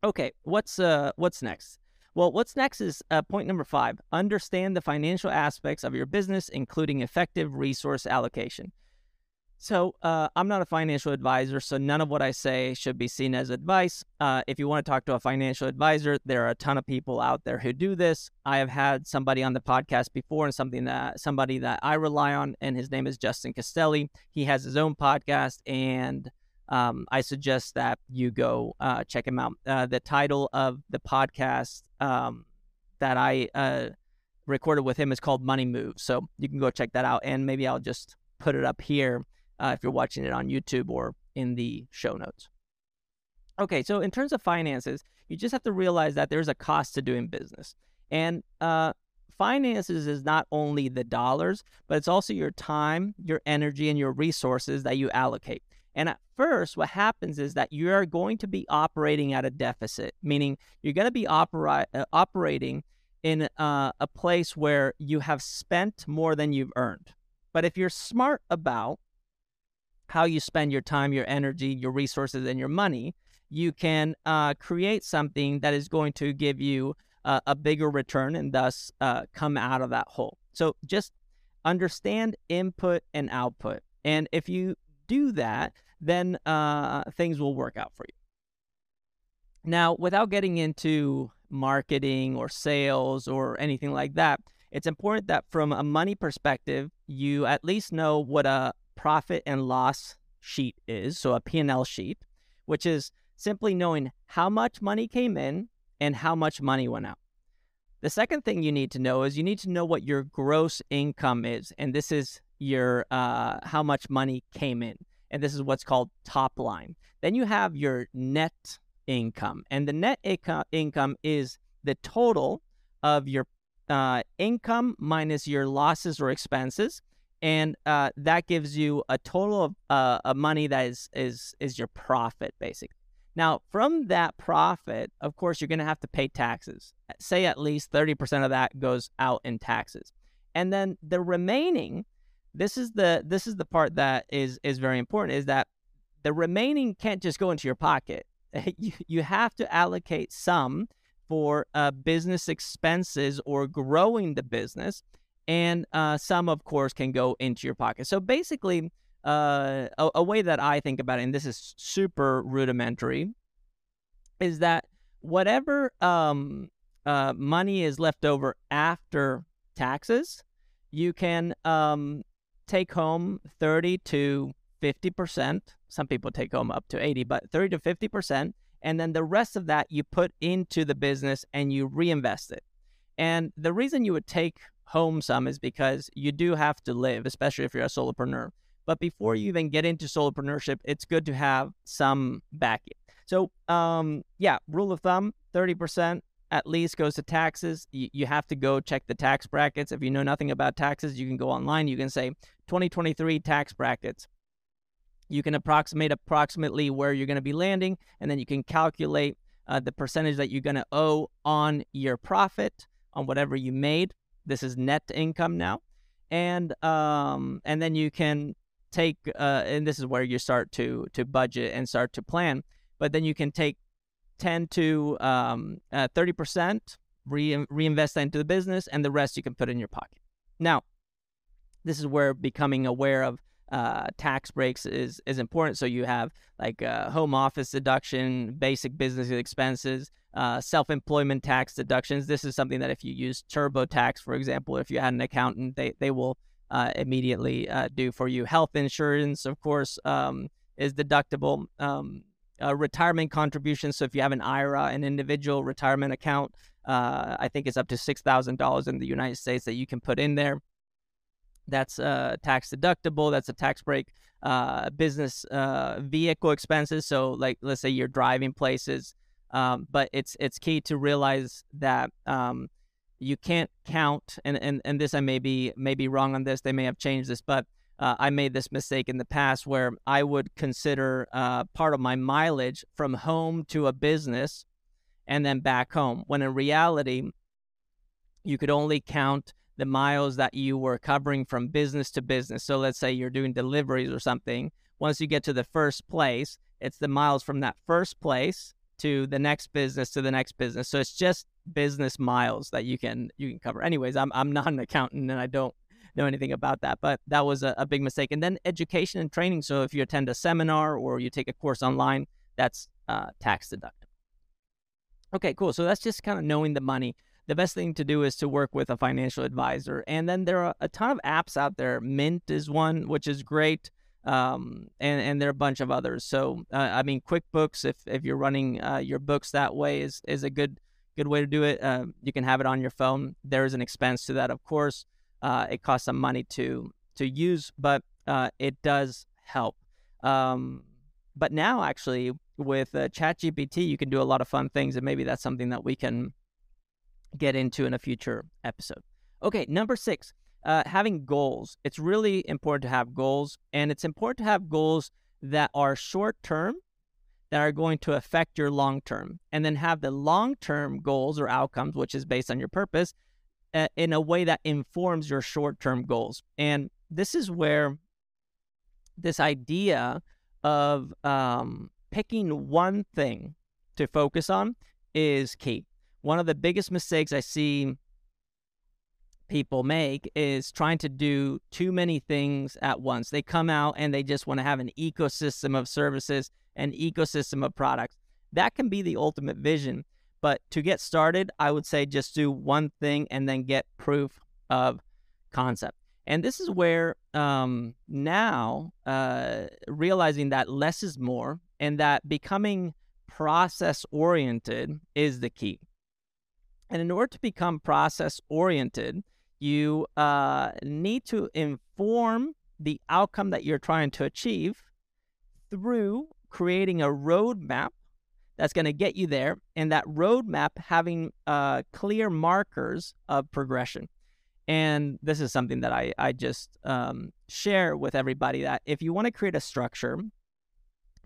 A: Okay, what's uh, what's next? Well, what's next is uh, point number five. Understand the financial aspects of your business, including effective resource allocation. So, uh, I'm not a financial advisor, so none of what I say should be seen as advice. Uh, if you want to talk to a financial advisor, there are a ton of people out there who do this. I have had somebody on the podcast before, and something that somebody that I rely on, and his name is Justin Castelli. He has his own podcast, and um, I suggest that you go uh, check him out. Uh, the title of the podcast um, that I uh, recorded with him is called Money Moves, so you can go check that out, and maybe I'll just put it up here uh, if you're watching it on YouTube or in the show notes. Okay, so in terms of finances, you just have to realize that there's a cost to doing business. And uh, finances is not only the dollars, but it's also your time, your energy, and your resources that you allocate. And at first, what happens is that you are going to be operating at a deficit, meaning you're going to be opera- uh, operating in uh, a place where you have spent more than you've earned. But if you're smart about how you spend your time, your energy, your resources, and your money, you can uh, create something that is going to give you a bigger return and thus uh, come out of that hole. So just understand input and output. And if you do that, then uh, things will work out for you. Now, without getting into marketing or sales or anything like that, it's important that from a money perspective, you at least know what a profit and loss sheet is, so a P&L sheet, which is simply knowing how much money came in and how much money went out. The second thing you need to know is you need to know what your gross income is, and this is your uh, how much money came in, and this is what's called top line. Then you have your net income, and the net inco- income is the total of your uh, income minus your losses or expenses and uh, that gives you a total of uh, of money that is is is your profit basically. Now, from that profit, of course, you're going to have to pay taxes. Say at least 30% of that goes out in taxes. And then the remaining, this is the this is the part that is is very important is that the remaining can't just go into your pocket. you, you have to allocate some for uh, business expenses or growing the business and uh, some, of course, can go into your pocket. So basically, uh, a, a, way that I think about it, and this is super rudimentary, is that whatever um, uh, money is left over after taxes, you can um, take home 30 to 50%. Some people take home up to 80, but 30 to 50%. And then the rest of that you put into the business and you reinvest it. And the reason you would take home some is because you do have to live, especially if you're a solopreneur. But before you even get into solopreneurship, it's good to have some backing. So, um, yeah, rule of thumb 30% at least goes to taxes. You, you have to go check the tax brackets. If you know nothing about taxes, you can go online. You can say 2023 tax brackets. You can approximate approximately where you're going to be landing, and then you can calculate uh, the percentage that you're going to owe on your profit on whatever you made. This is net income now, and um, and then you can take uh, and this is where you start to to budget and start to plan. But then you can take 10 to um, uh, 30%, re- reinvest that into the business, and the rest you can put in your pocket. Now, this is where becoming aware of uh, tax breaks is is important. So you have like uh, home office deduction, basic business expenses, uh, self employment tax deductions. This is something that if you use TurboTax, for example, if you had an accountant, they they will uh, immediately uh, do for you. Health insurance, of course, um, is deductible. Um, uh, retirement contributions. So if you have an IRA, an individual retirement account, I think it's up to six thousand dollars in the United States that you can put in there. That's uh, tax deductible. That's a tax break. Uh, business uh, vehicle expenses. So like let's say you're driving places, um, but it's it's key to realize that. Um, you can't count and, and, and this I may be may be wrong on this. They may have changed this, but uh, I made this mistake in the past where I would consider uh, part of my mileage from home to a business and then back home, when in reality, you could only count the miles that you were covering from business to business. So let's say you're doing deliveries or something. Once you get to the first place, it's the miles from that first place to the next business to the next business. So it's just business miles that you can you can cover. Anyways, I'm I'm not an accountant and I don't know anything about that. But that was a, a big mistake. And then education and training. So if you attend a seminar or you take a course online, that's uh, tax deductible. Okay, cool. So that's just kind of knowing the money. The best thing to do is to work with a financial advisor. And then there are a ton of apps out there. Mint is one, which is great. Um, and, and there are a bunch of others. So, uh, I mean, QuickBooks, if, if you're running uh, your books that way, is, is a good good way to do it. Uh, you can have it on your phone. There is an expense to that, of course. Uh, it costs some money to to use, but uh, it does help. Um, but now, actually, with uh, ChatGPT, you can do a lot of fun things, and maybe that's something that we can get into in a future episode. Okay, number six, uh, having goals. It's really important to have goals, and it's important to have goals that are short term that are going to affect your long term, and then have the long term goals or outcomes, which is based on your purpose, in a way that informs your short term goals. And this is where this idea of um, picking one thing to focus on is key. One of the biggest mistakes I see people make is trying to do too many things at once. They come out and they just want to have an ecosystem of services, an ecosystem of products. That can be the ultimate vision. But to get started, I would say just do one thing and then get proof of concept. And this is where um, now uh, realizing that less is more and that becoming process oriented is the key. And in order to become process oriented, you uh, need to inform the outcome that you're trying to achieve through creating a roadmap that's going to get you there, and that roadmap having uh, clear markers of progression. And this is something that I, I just um, share with everybody that if you want to create a structure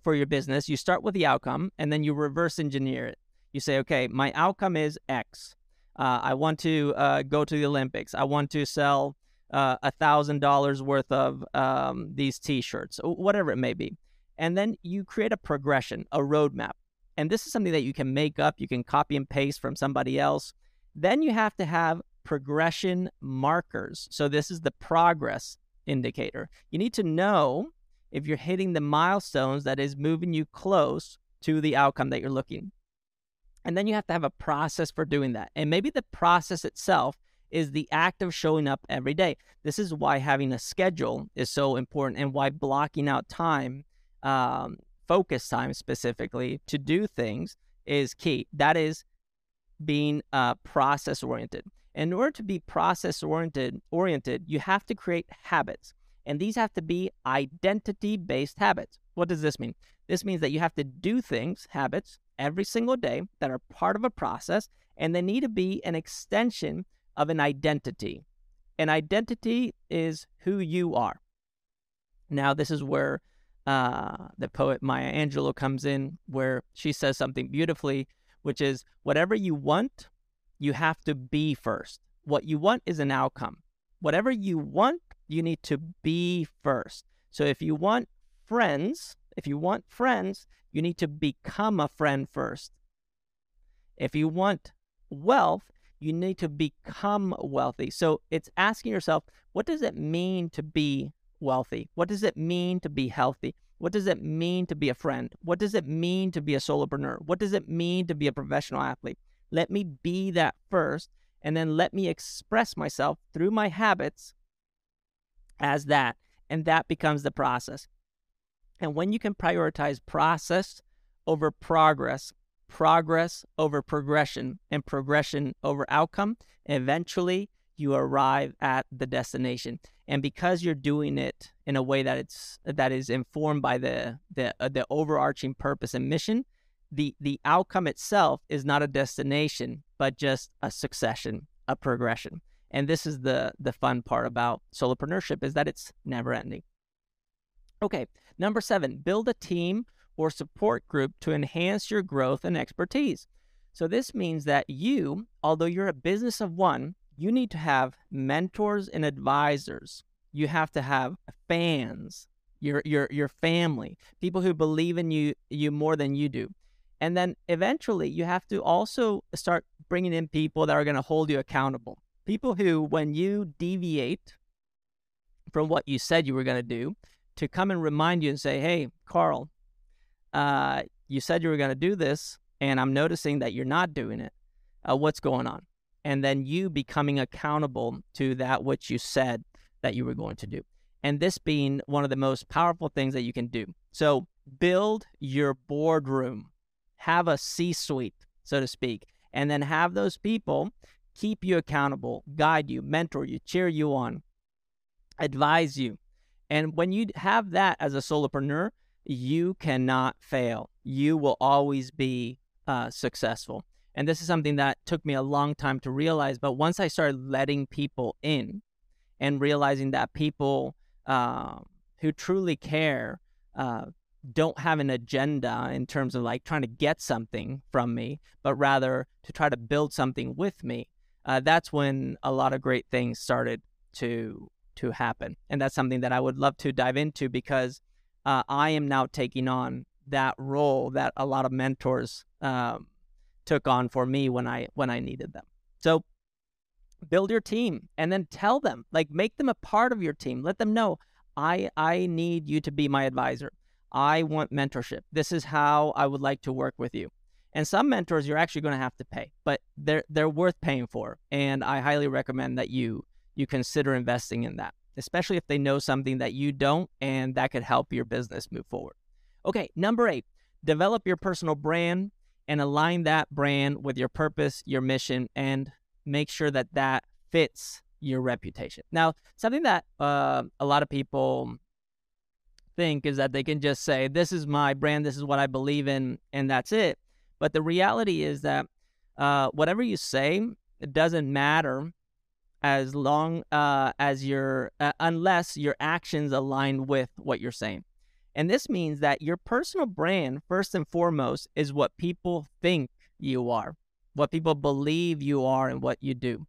A: for your business, you start with the outcome and then you reverse engineer it. You say, okay, my outcome is X. Uh, I want to uh, go to the Olympics. I want to sell uh, a thousand dollars worth of um, these T-shirts, whatever it may be, and then you create a progression, a roadmap. And this is something that you can make up, you can copy and paste from somebody else. Then you have to have progression markers. So this is the progress indicator. You need to know if you're hitting the milestones that is moving you close to the outcome that you're looking. And then you have to have a process for doing that. And maybe the process itself is the act of showing up every day. This is why having a schedule is so important and why blocking out time um, focus time specifically to do things is key. That is being uh, process oriented. In order to be process oriented, oriented, you have to create habits. And these have to be identity based habits. What does this mean? This means that you have to do things, habits, every single day that are part of a process, and they need to be an extension of an identity. An identity is who you are. Now, this is where uh, the poet Maya Angelou comes in, where she says something beautifully, which is whatever you want, you have to be first. What you want is an outcome. Whatever you want, you need to be first. So if you want friends, if you want friends, you need to become a friend first. If you want wealth, you need to become wealthy. So it's asking yourself, what does it mean to be wealthy? What does it mean to be healthy? What does it mean to be a friend? What does it mean to be a solopreneur? What does it mean to be a professional athlete? Let me be that first, and then let me express myself through my habits as that. And that becomes the process. And when you can prioritize process over progress, progress over progression, and progression over outcome, eventually you arrive at the destination. And because you're doing it in a way that it's that is informed by the the uh, the overarching purpose and mission, the the outcome itself is not a destination, but just a succession, a progression. And this is the the fun part about solopreneurship is that it's never ending. Okay, number 7, build a team or support group to enhance your growth and expertise. So this means that you, although you're a business of one, you need to have mentors and advisors. You have to have fans, your your your family, people who believe in you you more than you do. And then eventually you have to also start bringing in people that are going to hold you accountable. People who when you deviate from what you said you were going to do, to come and remind you and say, "Hey, Carl, uh, you said you were going to do this, and I'm noticing that you're not doing it. Uh, what's going on?" And then you becoming accountable to that which you said that you were going to do. And this being one of the most powerful things that you can do. So build your boardroom, have a C suite, so to speak, and then have those people keep you accountable, guide you, mentor you, cheer you on, advise you, and when you have that as a solopreneur, you cannot fail. You will always be uh, successful. And this is something that took me a long time to realize. But once I started letting people in and realizing that people uh, who truly care uh, don't have an agenda in terms of like trying to get something from me, but rather to try to build something with me, uh, that's when a lot of great things started to to happen. And that's something that I would love to dive into because uh, I am now taking on that role that a lot of mentors um, took on for me when I when I needed them. So build your team and then tell them, like make them a part of your team. Let them know I I need you to be my advisor. I want mentorship. This is how I would like to work with you. And some mentors you're actually going to have to pay, but they're they're worth paying for. And I highly recommend that you you consider investing in that, especially if they know something that you don't and that could help your business move forward. Okay, number eight, develop your personal brand and align that brand with your purpose, your mission, and make sure that that fits your reputation. Now, something that uh, a lot of people think is that they can just say, This is my brand, this is what I believe in, and that's it. But the reality is that uh, whatever you say, it doesn't matter as long uh, as your uh, unless your actions align with what you're saying. And this means that your personal brand, first and foremost, is what people think you are, what people believe you are, and what you do.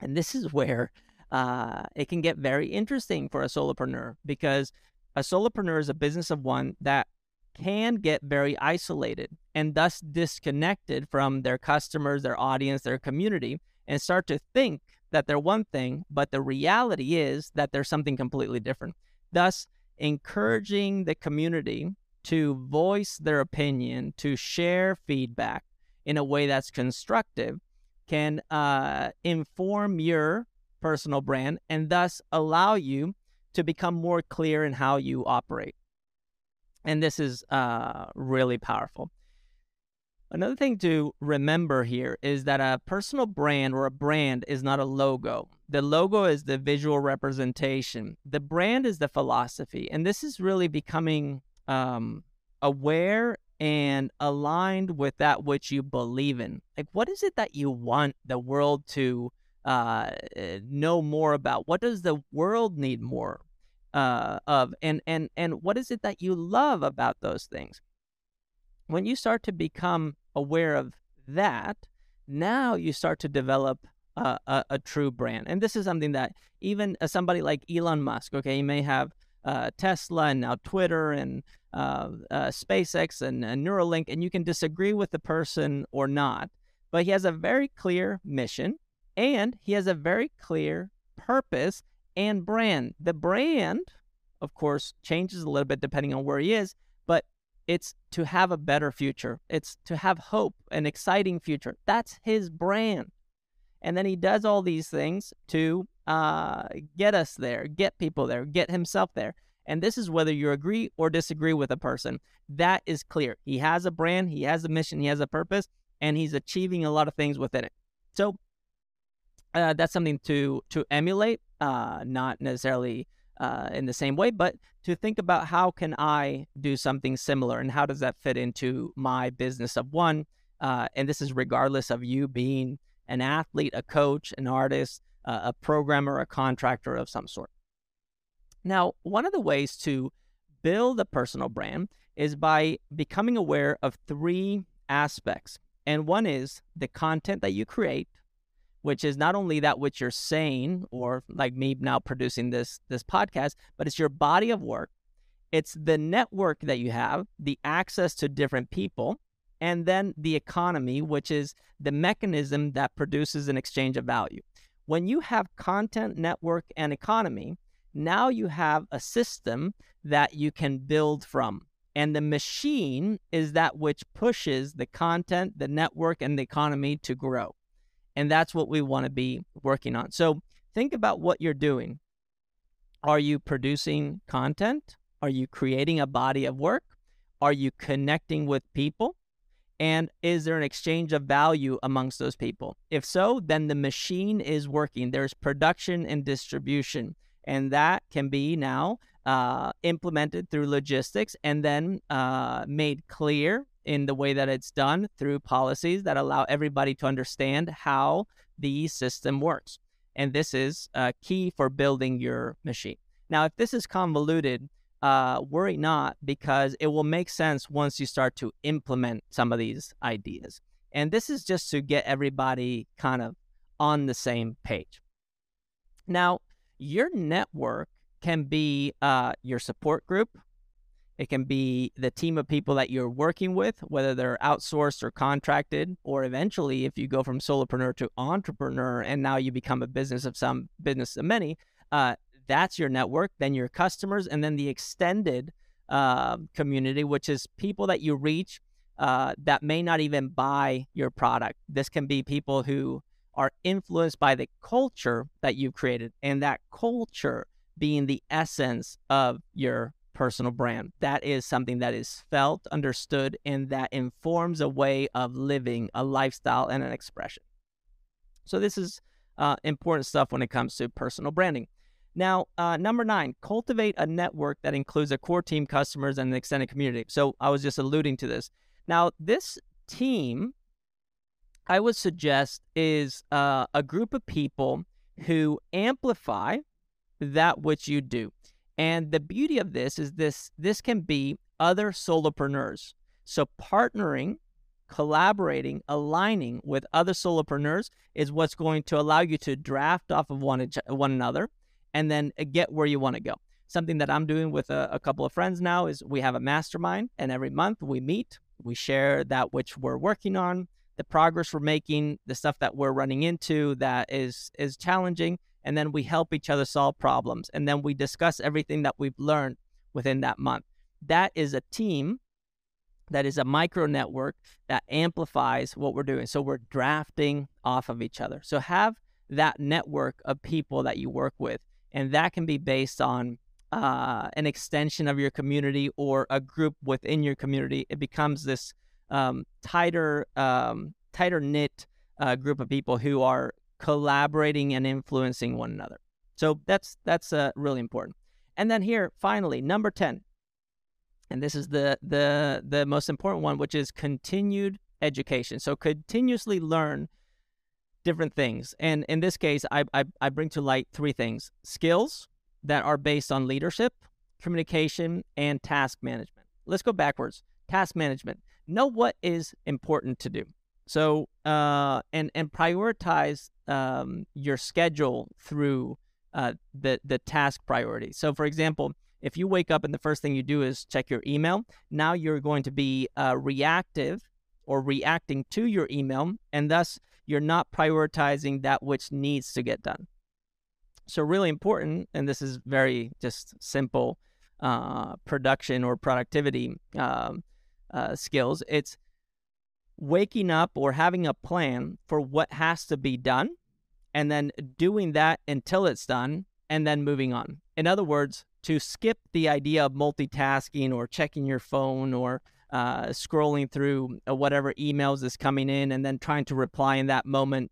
A: And this is where uh, it can get very interesting for a solopreneur because a solopreneur is a business of one that can get very isolated and thus disconnected from their customers, their audience, their community and start to think that they're one thing, but the reality is that they're something completely different. Thus, encouraging the community to voice their opinion, to share feedback in a way that's constructive, can uh, inform your personal brand and thus allow you to become more clear in how you operate. And this is uh, really powerful. Another thing to remember here is that a personal brand or a brand is not a logo. The logo is the visual representation. The brand is the philosophy. And this is really becoming um, aware and aligned with that which you believe in. Like, what is it that you want the world to uh, know more about? What does the world need more uh, of? And, and, and what is it that you love about those things? When you start to become aware of that, now you start to develop a, a, a true brand. And this is something that even uh, somebody like Elon Musk, okay, he may have uh, Tesla and now Twitter and uh, uh, SpaceX and Neuralink, and you can disagree with the person or not, but he has a very clear mission and he has a very clear purpose and brand. The brand, of course, changes a little bit depending on where he is, but it's to have a better future. It's to have hope, an exciting future. That's his brand. And then he does all these things to uh, get us there, get people there, get himself there. And this is whether you agree or disagree with a person. That is clear. He has a brand, he has a mission, he has a purpose, and he's achieving a lot of things within it. So uh, that's something to to emulate, uh, not necessarily uh, in the same way, but to think about how can I do something similar and how does that fit into my business of one. Uh, and this is regardless of you being an athlete, a coach, an artist, uh, a programmer, a contractor of some sort. Now, one of the ways to build a personal brand is by becoming aware of three aspects. And one is the content that you create, which is not only that which you're saying or like me now producing this this podcast but it's your body of work it's the network that you have the access to different people and then the economy which is the mechanism that produces an exchange of value. When you have content network and economy now you have a system that you can build from and the machine is that which pushes the content the network and the economy to grow and that's what we want to be working on. So think about what you're doing. Are you producing content? Are you creating a body of work? Are you connecting with people? And is there an exchange of value amongst those people? If so, then the machine is working. There's production and distribution. And that can be now uh, implemented through logistics and then uh, made clear in the way that it's done through policies that allow everybody to understand how the system works. And this is uh, key for building your machine. Now, if this is convoluted, uh, worry not because it will make sense once you start to implement some of these ideas. And this is just to get everybody kind of on the same page. Now, your network can be uh, your support group, it can be the team of people that you're working with, whether they're outsourced or contracted, or eventually, if you go from solopreneur to entrepreneur and now you become a business of some, business of many, uh, that's your network. Then your customers, and then the extended uh, community, which is people that you reach uh, that may not even buy your product. This can be people who are influenced by the culture that you've created, and that culture being the essence of your personal brand. That is something that is felt, understood, and that informs a way of living, a lifestyle, and an expression. So, this is uh, important stuff when it comes to personal branding. Now, uh, number nine, cultivate a network that includes a core team, customers, and an extended community. So, I was just alluding to this. Now, this team, I would suggest, is uh, a group of people who amplify that which you do. And the beauty of this is this this can be other solopreneurs. So partnering, collaborating, aligning with other solopreneurs is what's going to allow you to draft off of one, one another and then uh, get where you want to go. Something that I'm doing with a, a couple of friends now is we have a mastermind and every month we meet, we share that which we're working on, the progress we're making, the stuff that we're running into that is is challenging, and then we help each other solve problems and then we discuss everything that we've learned within that month. That is a team that is a micro network that amplifies what we're doing. So we're drafting off of each other. So have that network of people that you work with and that can be based on uh, an extension of your community or a group within your community. It becomes this um, tighter um, tighter knit uh, group of people who are collaborating and influencing one another. So that's that's uh, really important. And then here, finally, number ten, and this is the the the most important one, which is continued education. So continuously learn different things. And in this case, I, I, I bring to light three things: skills that are based on leadership, communication, and task management. Let's go backwards. Task management. Know what is important to do. So uh, and and prioritize um, your schedule through uh, the the task priority. So for example, if you wake up and the first thing you do is check your email, now you're going to be uh, reactive or reacting to your email, and thus you're not prioritizing that which needs to get done. So really important, and this is very just simple uh, production or productivity um, uh, skills. It's waking up or having a plan for what has to be done and then doing that until it's done and then moving on. In other words, to skip the idea of multitasking or checking your phone or uh, scrolling through uh, whatever emails is coming in and then trying to reply in that moment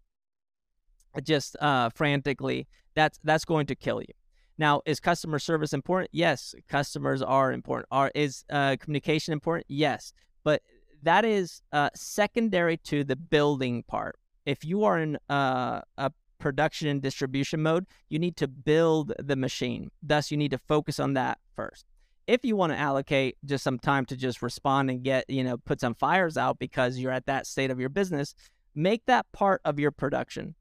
A: just uh, frantically, that's that's going to kill you. Now, is customer service important? Yes, customers are important. Are is uh, communication important? Yes, but that is uh, secondary to the building part. If you are in uh, a production and distribution mode, you need to build the machine. Thus, you need to focus on that first. If you want to allocate just some time to just respond and get, you know, put some fires out because you're at that state of your business, make that part of your production.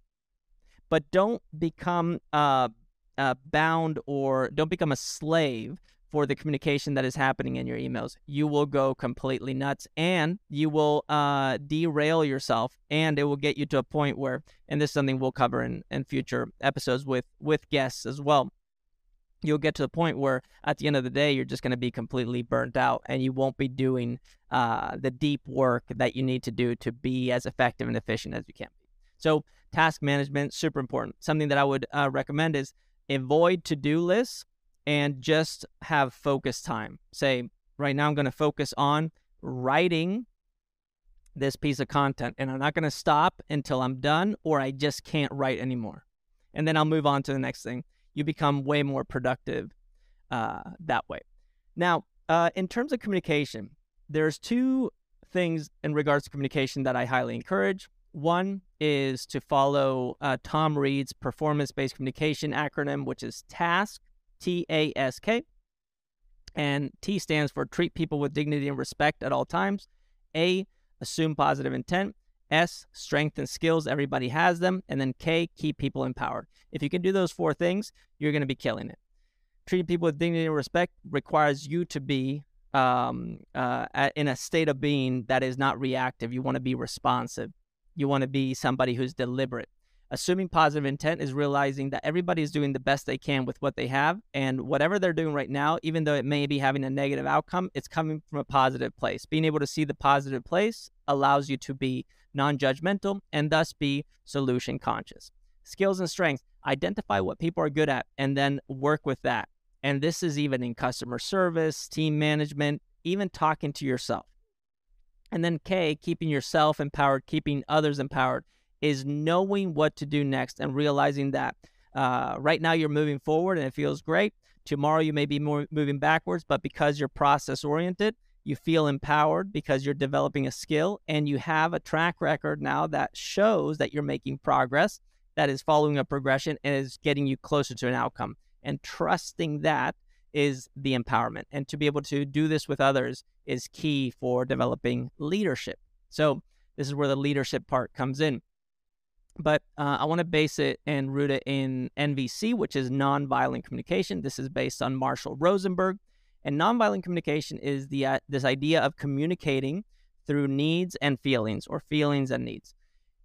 A: But don't become uh, uh, bound or don't become a slave for the communication that is happening in your emails. You will go completely nuts and you will uh, derail yourself and it will get you to a point where, and this is something we'll cover in, in future episodes with, with guests as well. You'll get to the point where at the end of the day, you're just going to be completely burnt out and you won't be doing uh, the deep work that you need to do to be as effective and efficient as you can be. So, task management, super important. Something that I would uh, recommend is avoid to do lists and just have focus time. Say, right now I'm going to focus on writing this piece of content and I'm not going to stop until I'm done or I just can't write anymore. And then I'll move on to the next thing. You become way more productive uh, that way. Now, uh, in terms of communication, there's two things in regards to communication that I highly encourage. One is to follow uh, Tom Reed's performance based communication acronym, which is TASK. T A S K. And T stands for treat people with dignity and respect at all times. A, assume positive intent. S, strength and skills, everybody has them. And then K, keep people empowered. If you can do those four things, you're going to be killing it. Treating people with dignity and respect requires you to be um, uh, in a state of being that is not reactive. You want to be responsive. You want to be somebody who's deliberate assuming positive intent is realizing that everybody is doing the best they can with what they have and whatever they're doing right now even though it may be having a negative outcome it's coming from a positive place. Being able to see the positive place allows you to be non-judgmental and thus be solution conscious. Skills and strengths. Identify what people are good at and then work with that. And this is even in customer service team management even talking to yourself. And then k keeping yourself empowered keeping others empowered is knowing what to do next and realizing that uh, right now you're moving forward and it feels great. Tomorrow you may be more moving backwards, but because you're process oriented, you feel empowered because you're developing a skill and you have a track record now that shows that you're making progress, that is following a progression and is getting you closer to an outcome. And trusting that is the empowerment. And to be able to do this with others is key for developing leadership. So, this is where the leadership part comes in but uh, I want to base it and root it in NVC, which is nonviolent communication. This is based on Marshall Rosenberg, and nonviolent communication is the uh, this idea of communicating through needs and feelings, or feelings and needs.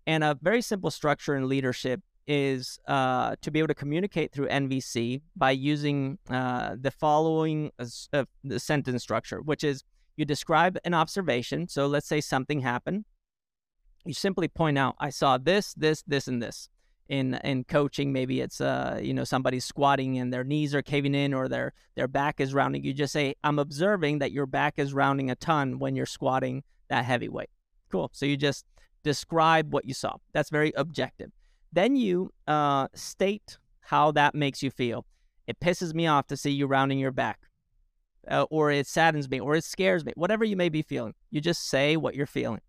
A: And a very simple structure in leadership is uh, to be able to communicate through NVC by using uh, the following uh, the sentence structure, which is you describe an observation. So let's say something happened you simply point out, I saw this, this, this, and this. In in coaching, maybe it's uh you know somebody's squatting and their knees are caving in or their their back is rounding. You just say, I'm observing that your back is rounding a ton when you're squatting that heavy weight." Cool. So you just describe what you saw. That's very objective. Then you uh, state how that makes you feel. It pisses me off to see you rounding your back, uh, or it saddens me, or it scares me, whatever you may be feeling. You just say what you're feeling.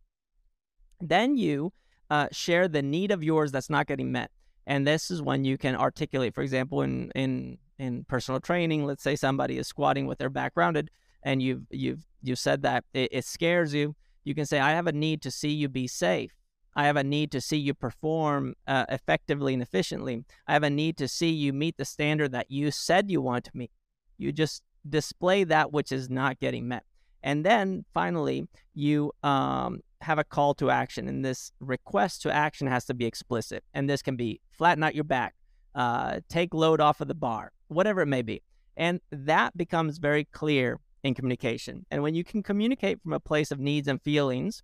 A: Then you uh, share the need of yours that's not getting met. And this is when you can articulate, for example, in, in, in personal training, let's say somebody is squatting with their back rounded and you've, you've, you've said that it, it scares you. You can say, I have a need to see you be safe. I have a need to see you perform uh, effectively and efficiently. I have a need to see you meet the standard that you said you want to meet. You just display that which is not getting met. And then finally, you um, have a call to action. And this request to action has to be explicit. And this can be flatten out your back, uh, take load off of the bar, whatever it may be. And that becomes very clear in communication. And when you can communicate from a place of needs and feelings,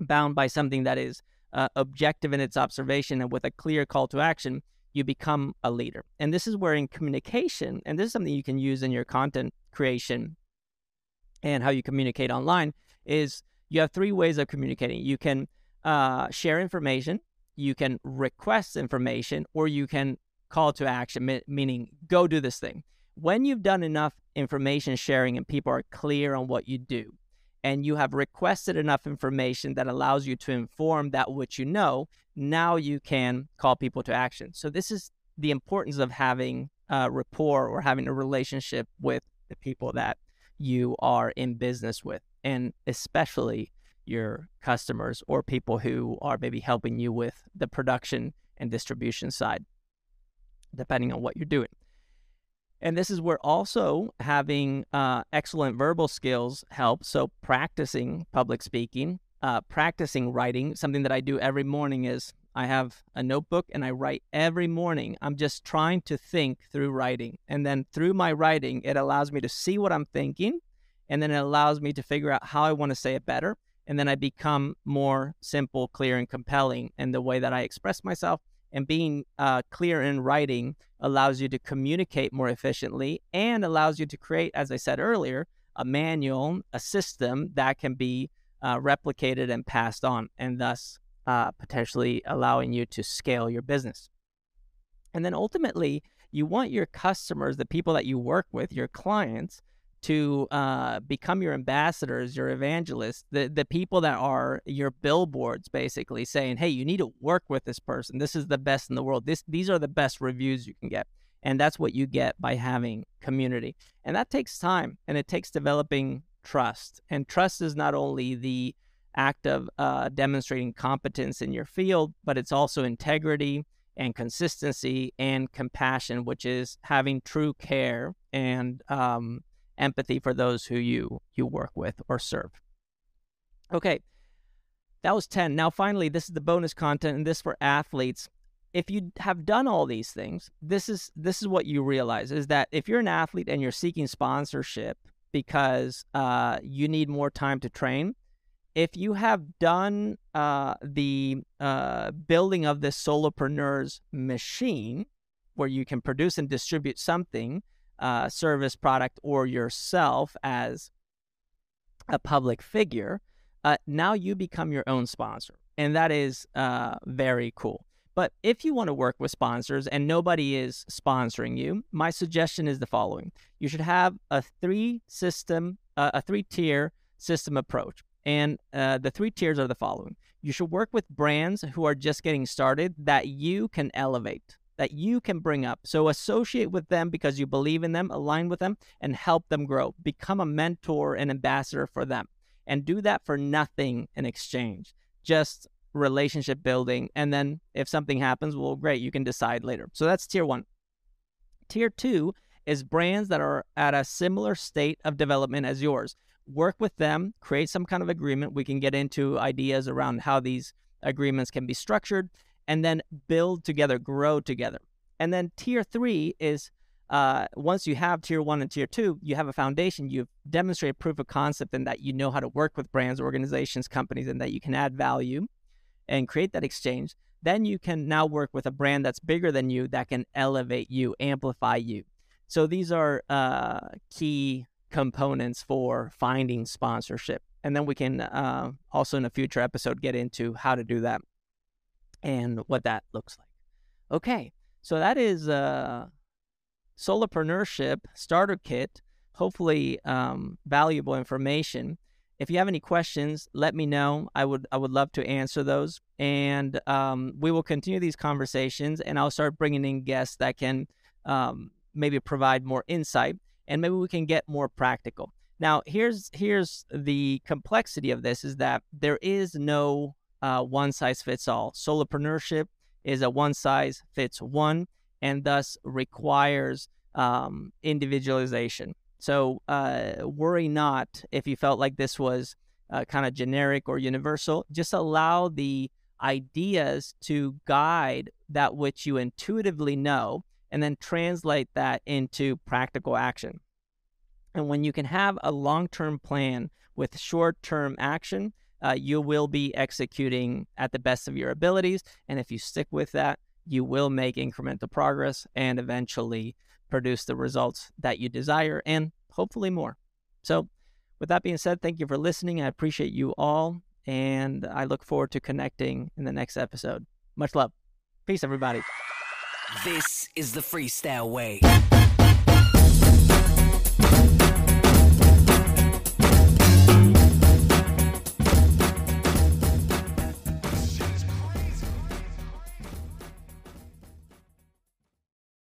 A: bound by something that is uh, objective in its observation and with a clear call to action, you become a leader. And this is where in communication, and this is something you can use in your content creation and how you communicate online, is you have three ways of communicating. You can uh, share information, you can request information, or you can call to action, meaning go do this thing. When you've done enough information sharing and people are clear on what you do, and you have requested enough information that allows you to inform that which you know, now you can call people to action. So, this is the importance of having a rapport or having a relationship with the people that you are in business with, and especially your customers or people who are maybe helping you with the production and distribution side, depending on what you're doing. And this is where also having uh, excellent verbal skills helps. So, practicing public speaking, uh, practicing writing, something that I do every morning is I have a notebook and I write every morning. I'm just trying to think through writing. And then through my writing, it allows me to see what I'm thinking. And then it allows me to figure out how I want to say it better. And then I become more simple, clear, and compelling in the way that I express myself and being uh, clear in writing allows you to communicate more efficiently and allows you to create, as I said earlier, a manual, a system that can be uh, replicated and passed on, and thus uh, potentially allowing you to scale your business. And then ultimately, you want your customers, the people that you work with, your clients, to uh, become your ambassadors, your evangelists, the, the people that are your billboards, basically saying, hey, you need to work with this person. This is the best in the world. This, these are the best reviews you can get. And that's what you get by having community. And that takes time and it takes developing trust. And trust is not only the act of uh, demonstrating competence in your field, but it's also integrity and consistency and compassion, which is having true care and um, empathy for those who you you work with or serve. Okay. That was 10. Now finally, this is the bonus content and this for athletes. If you have done all these things, this is this is what you realize is that if you're an athlete and you're seeking sponsorship because uh, you need more time to train, if you have done uh, the uh, building of this solopreneur's machine where you can produce and distribute something uh, service, product, or yourself as a public figure, uh, now you become your own sponsor. And that is uh, very cool. But if you want to work with sponsors and nobody is sponsoring you, my suggestion is the following you should have a three system, uh, a three tier system approach. And uh, the three tiers are the following you should work with brands who are just getting started that you can elevate that you can bring up. So associate with them because you believe in them, align with them, and help them grow. Become a mentor and ambassador for them. And do that for nothing in exchange, just relationship building. And then if something happens, well, great, you can decide later. So that's tier one. Tier two is brands that are at a similar state of development as yours. Work with them, create some kind of agreement. We can get into ideas around how these agreements can be structured and then build together, grow together. And then tier three is uh, once you have tier one and tier two, you have a foundation. You've demonstrated proof of concept and that you know how to work with brands, organizations, companies, and that you can add value and create that exchange. Then you can now work with a brand that's bigger than you that can elevate you, amplify you. So these are uh, key components for finding sponsorship. and then we can uh, also in a future episode get into how to do that and what that looks like. Okay, so that is uh, Solopreneurship Starter Kit. Hopefully, um, valuable information. If you have any questions, let me know. I would I would love to answer those, and um, we will continue these conversations. And I'll start bringing in guests that can um, maybe provide more insight, and maybe we can get more practical. Now, here's here's the complexity of this: is that there is no uh, one size fits all. Solopreneurship is a one size fits one, and thus requires um, individualization. So uh, worry not if you felt like this was uh, kind of generic or universal. Just allow the ideas to guide that which you intuitively know and then translate that into practical action. And when you can have a long term plan with short term action, uh, you will be executing at the best of your abilities. And if you stick with that, you will make incremental progress and eventually produce the results that you desire and hopefully more. So, with that being said, thank you for listening. I appreciate you all, and I look forward to connecting in the next episode. Much love. Peace, everybody.
B: This is the freestyle way.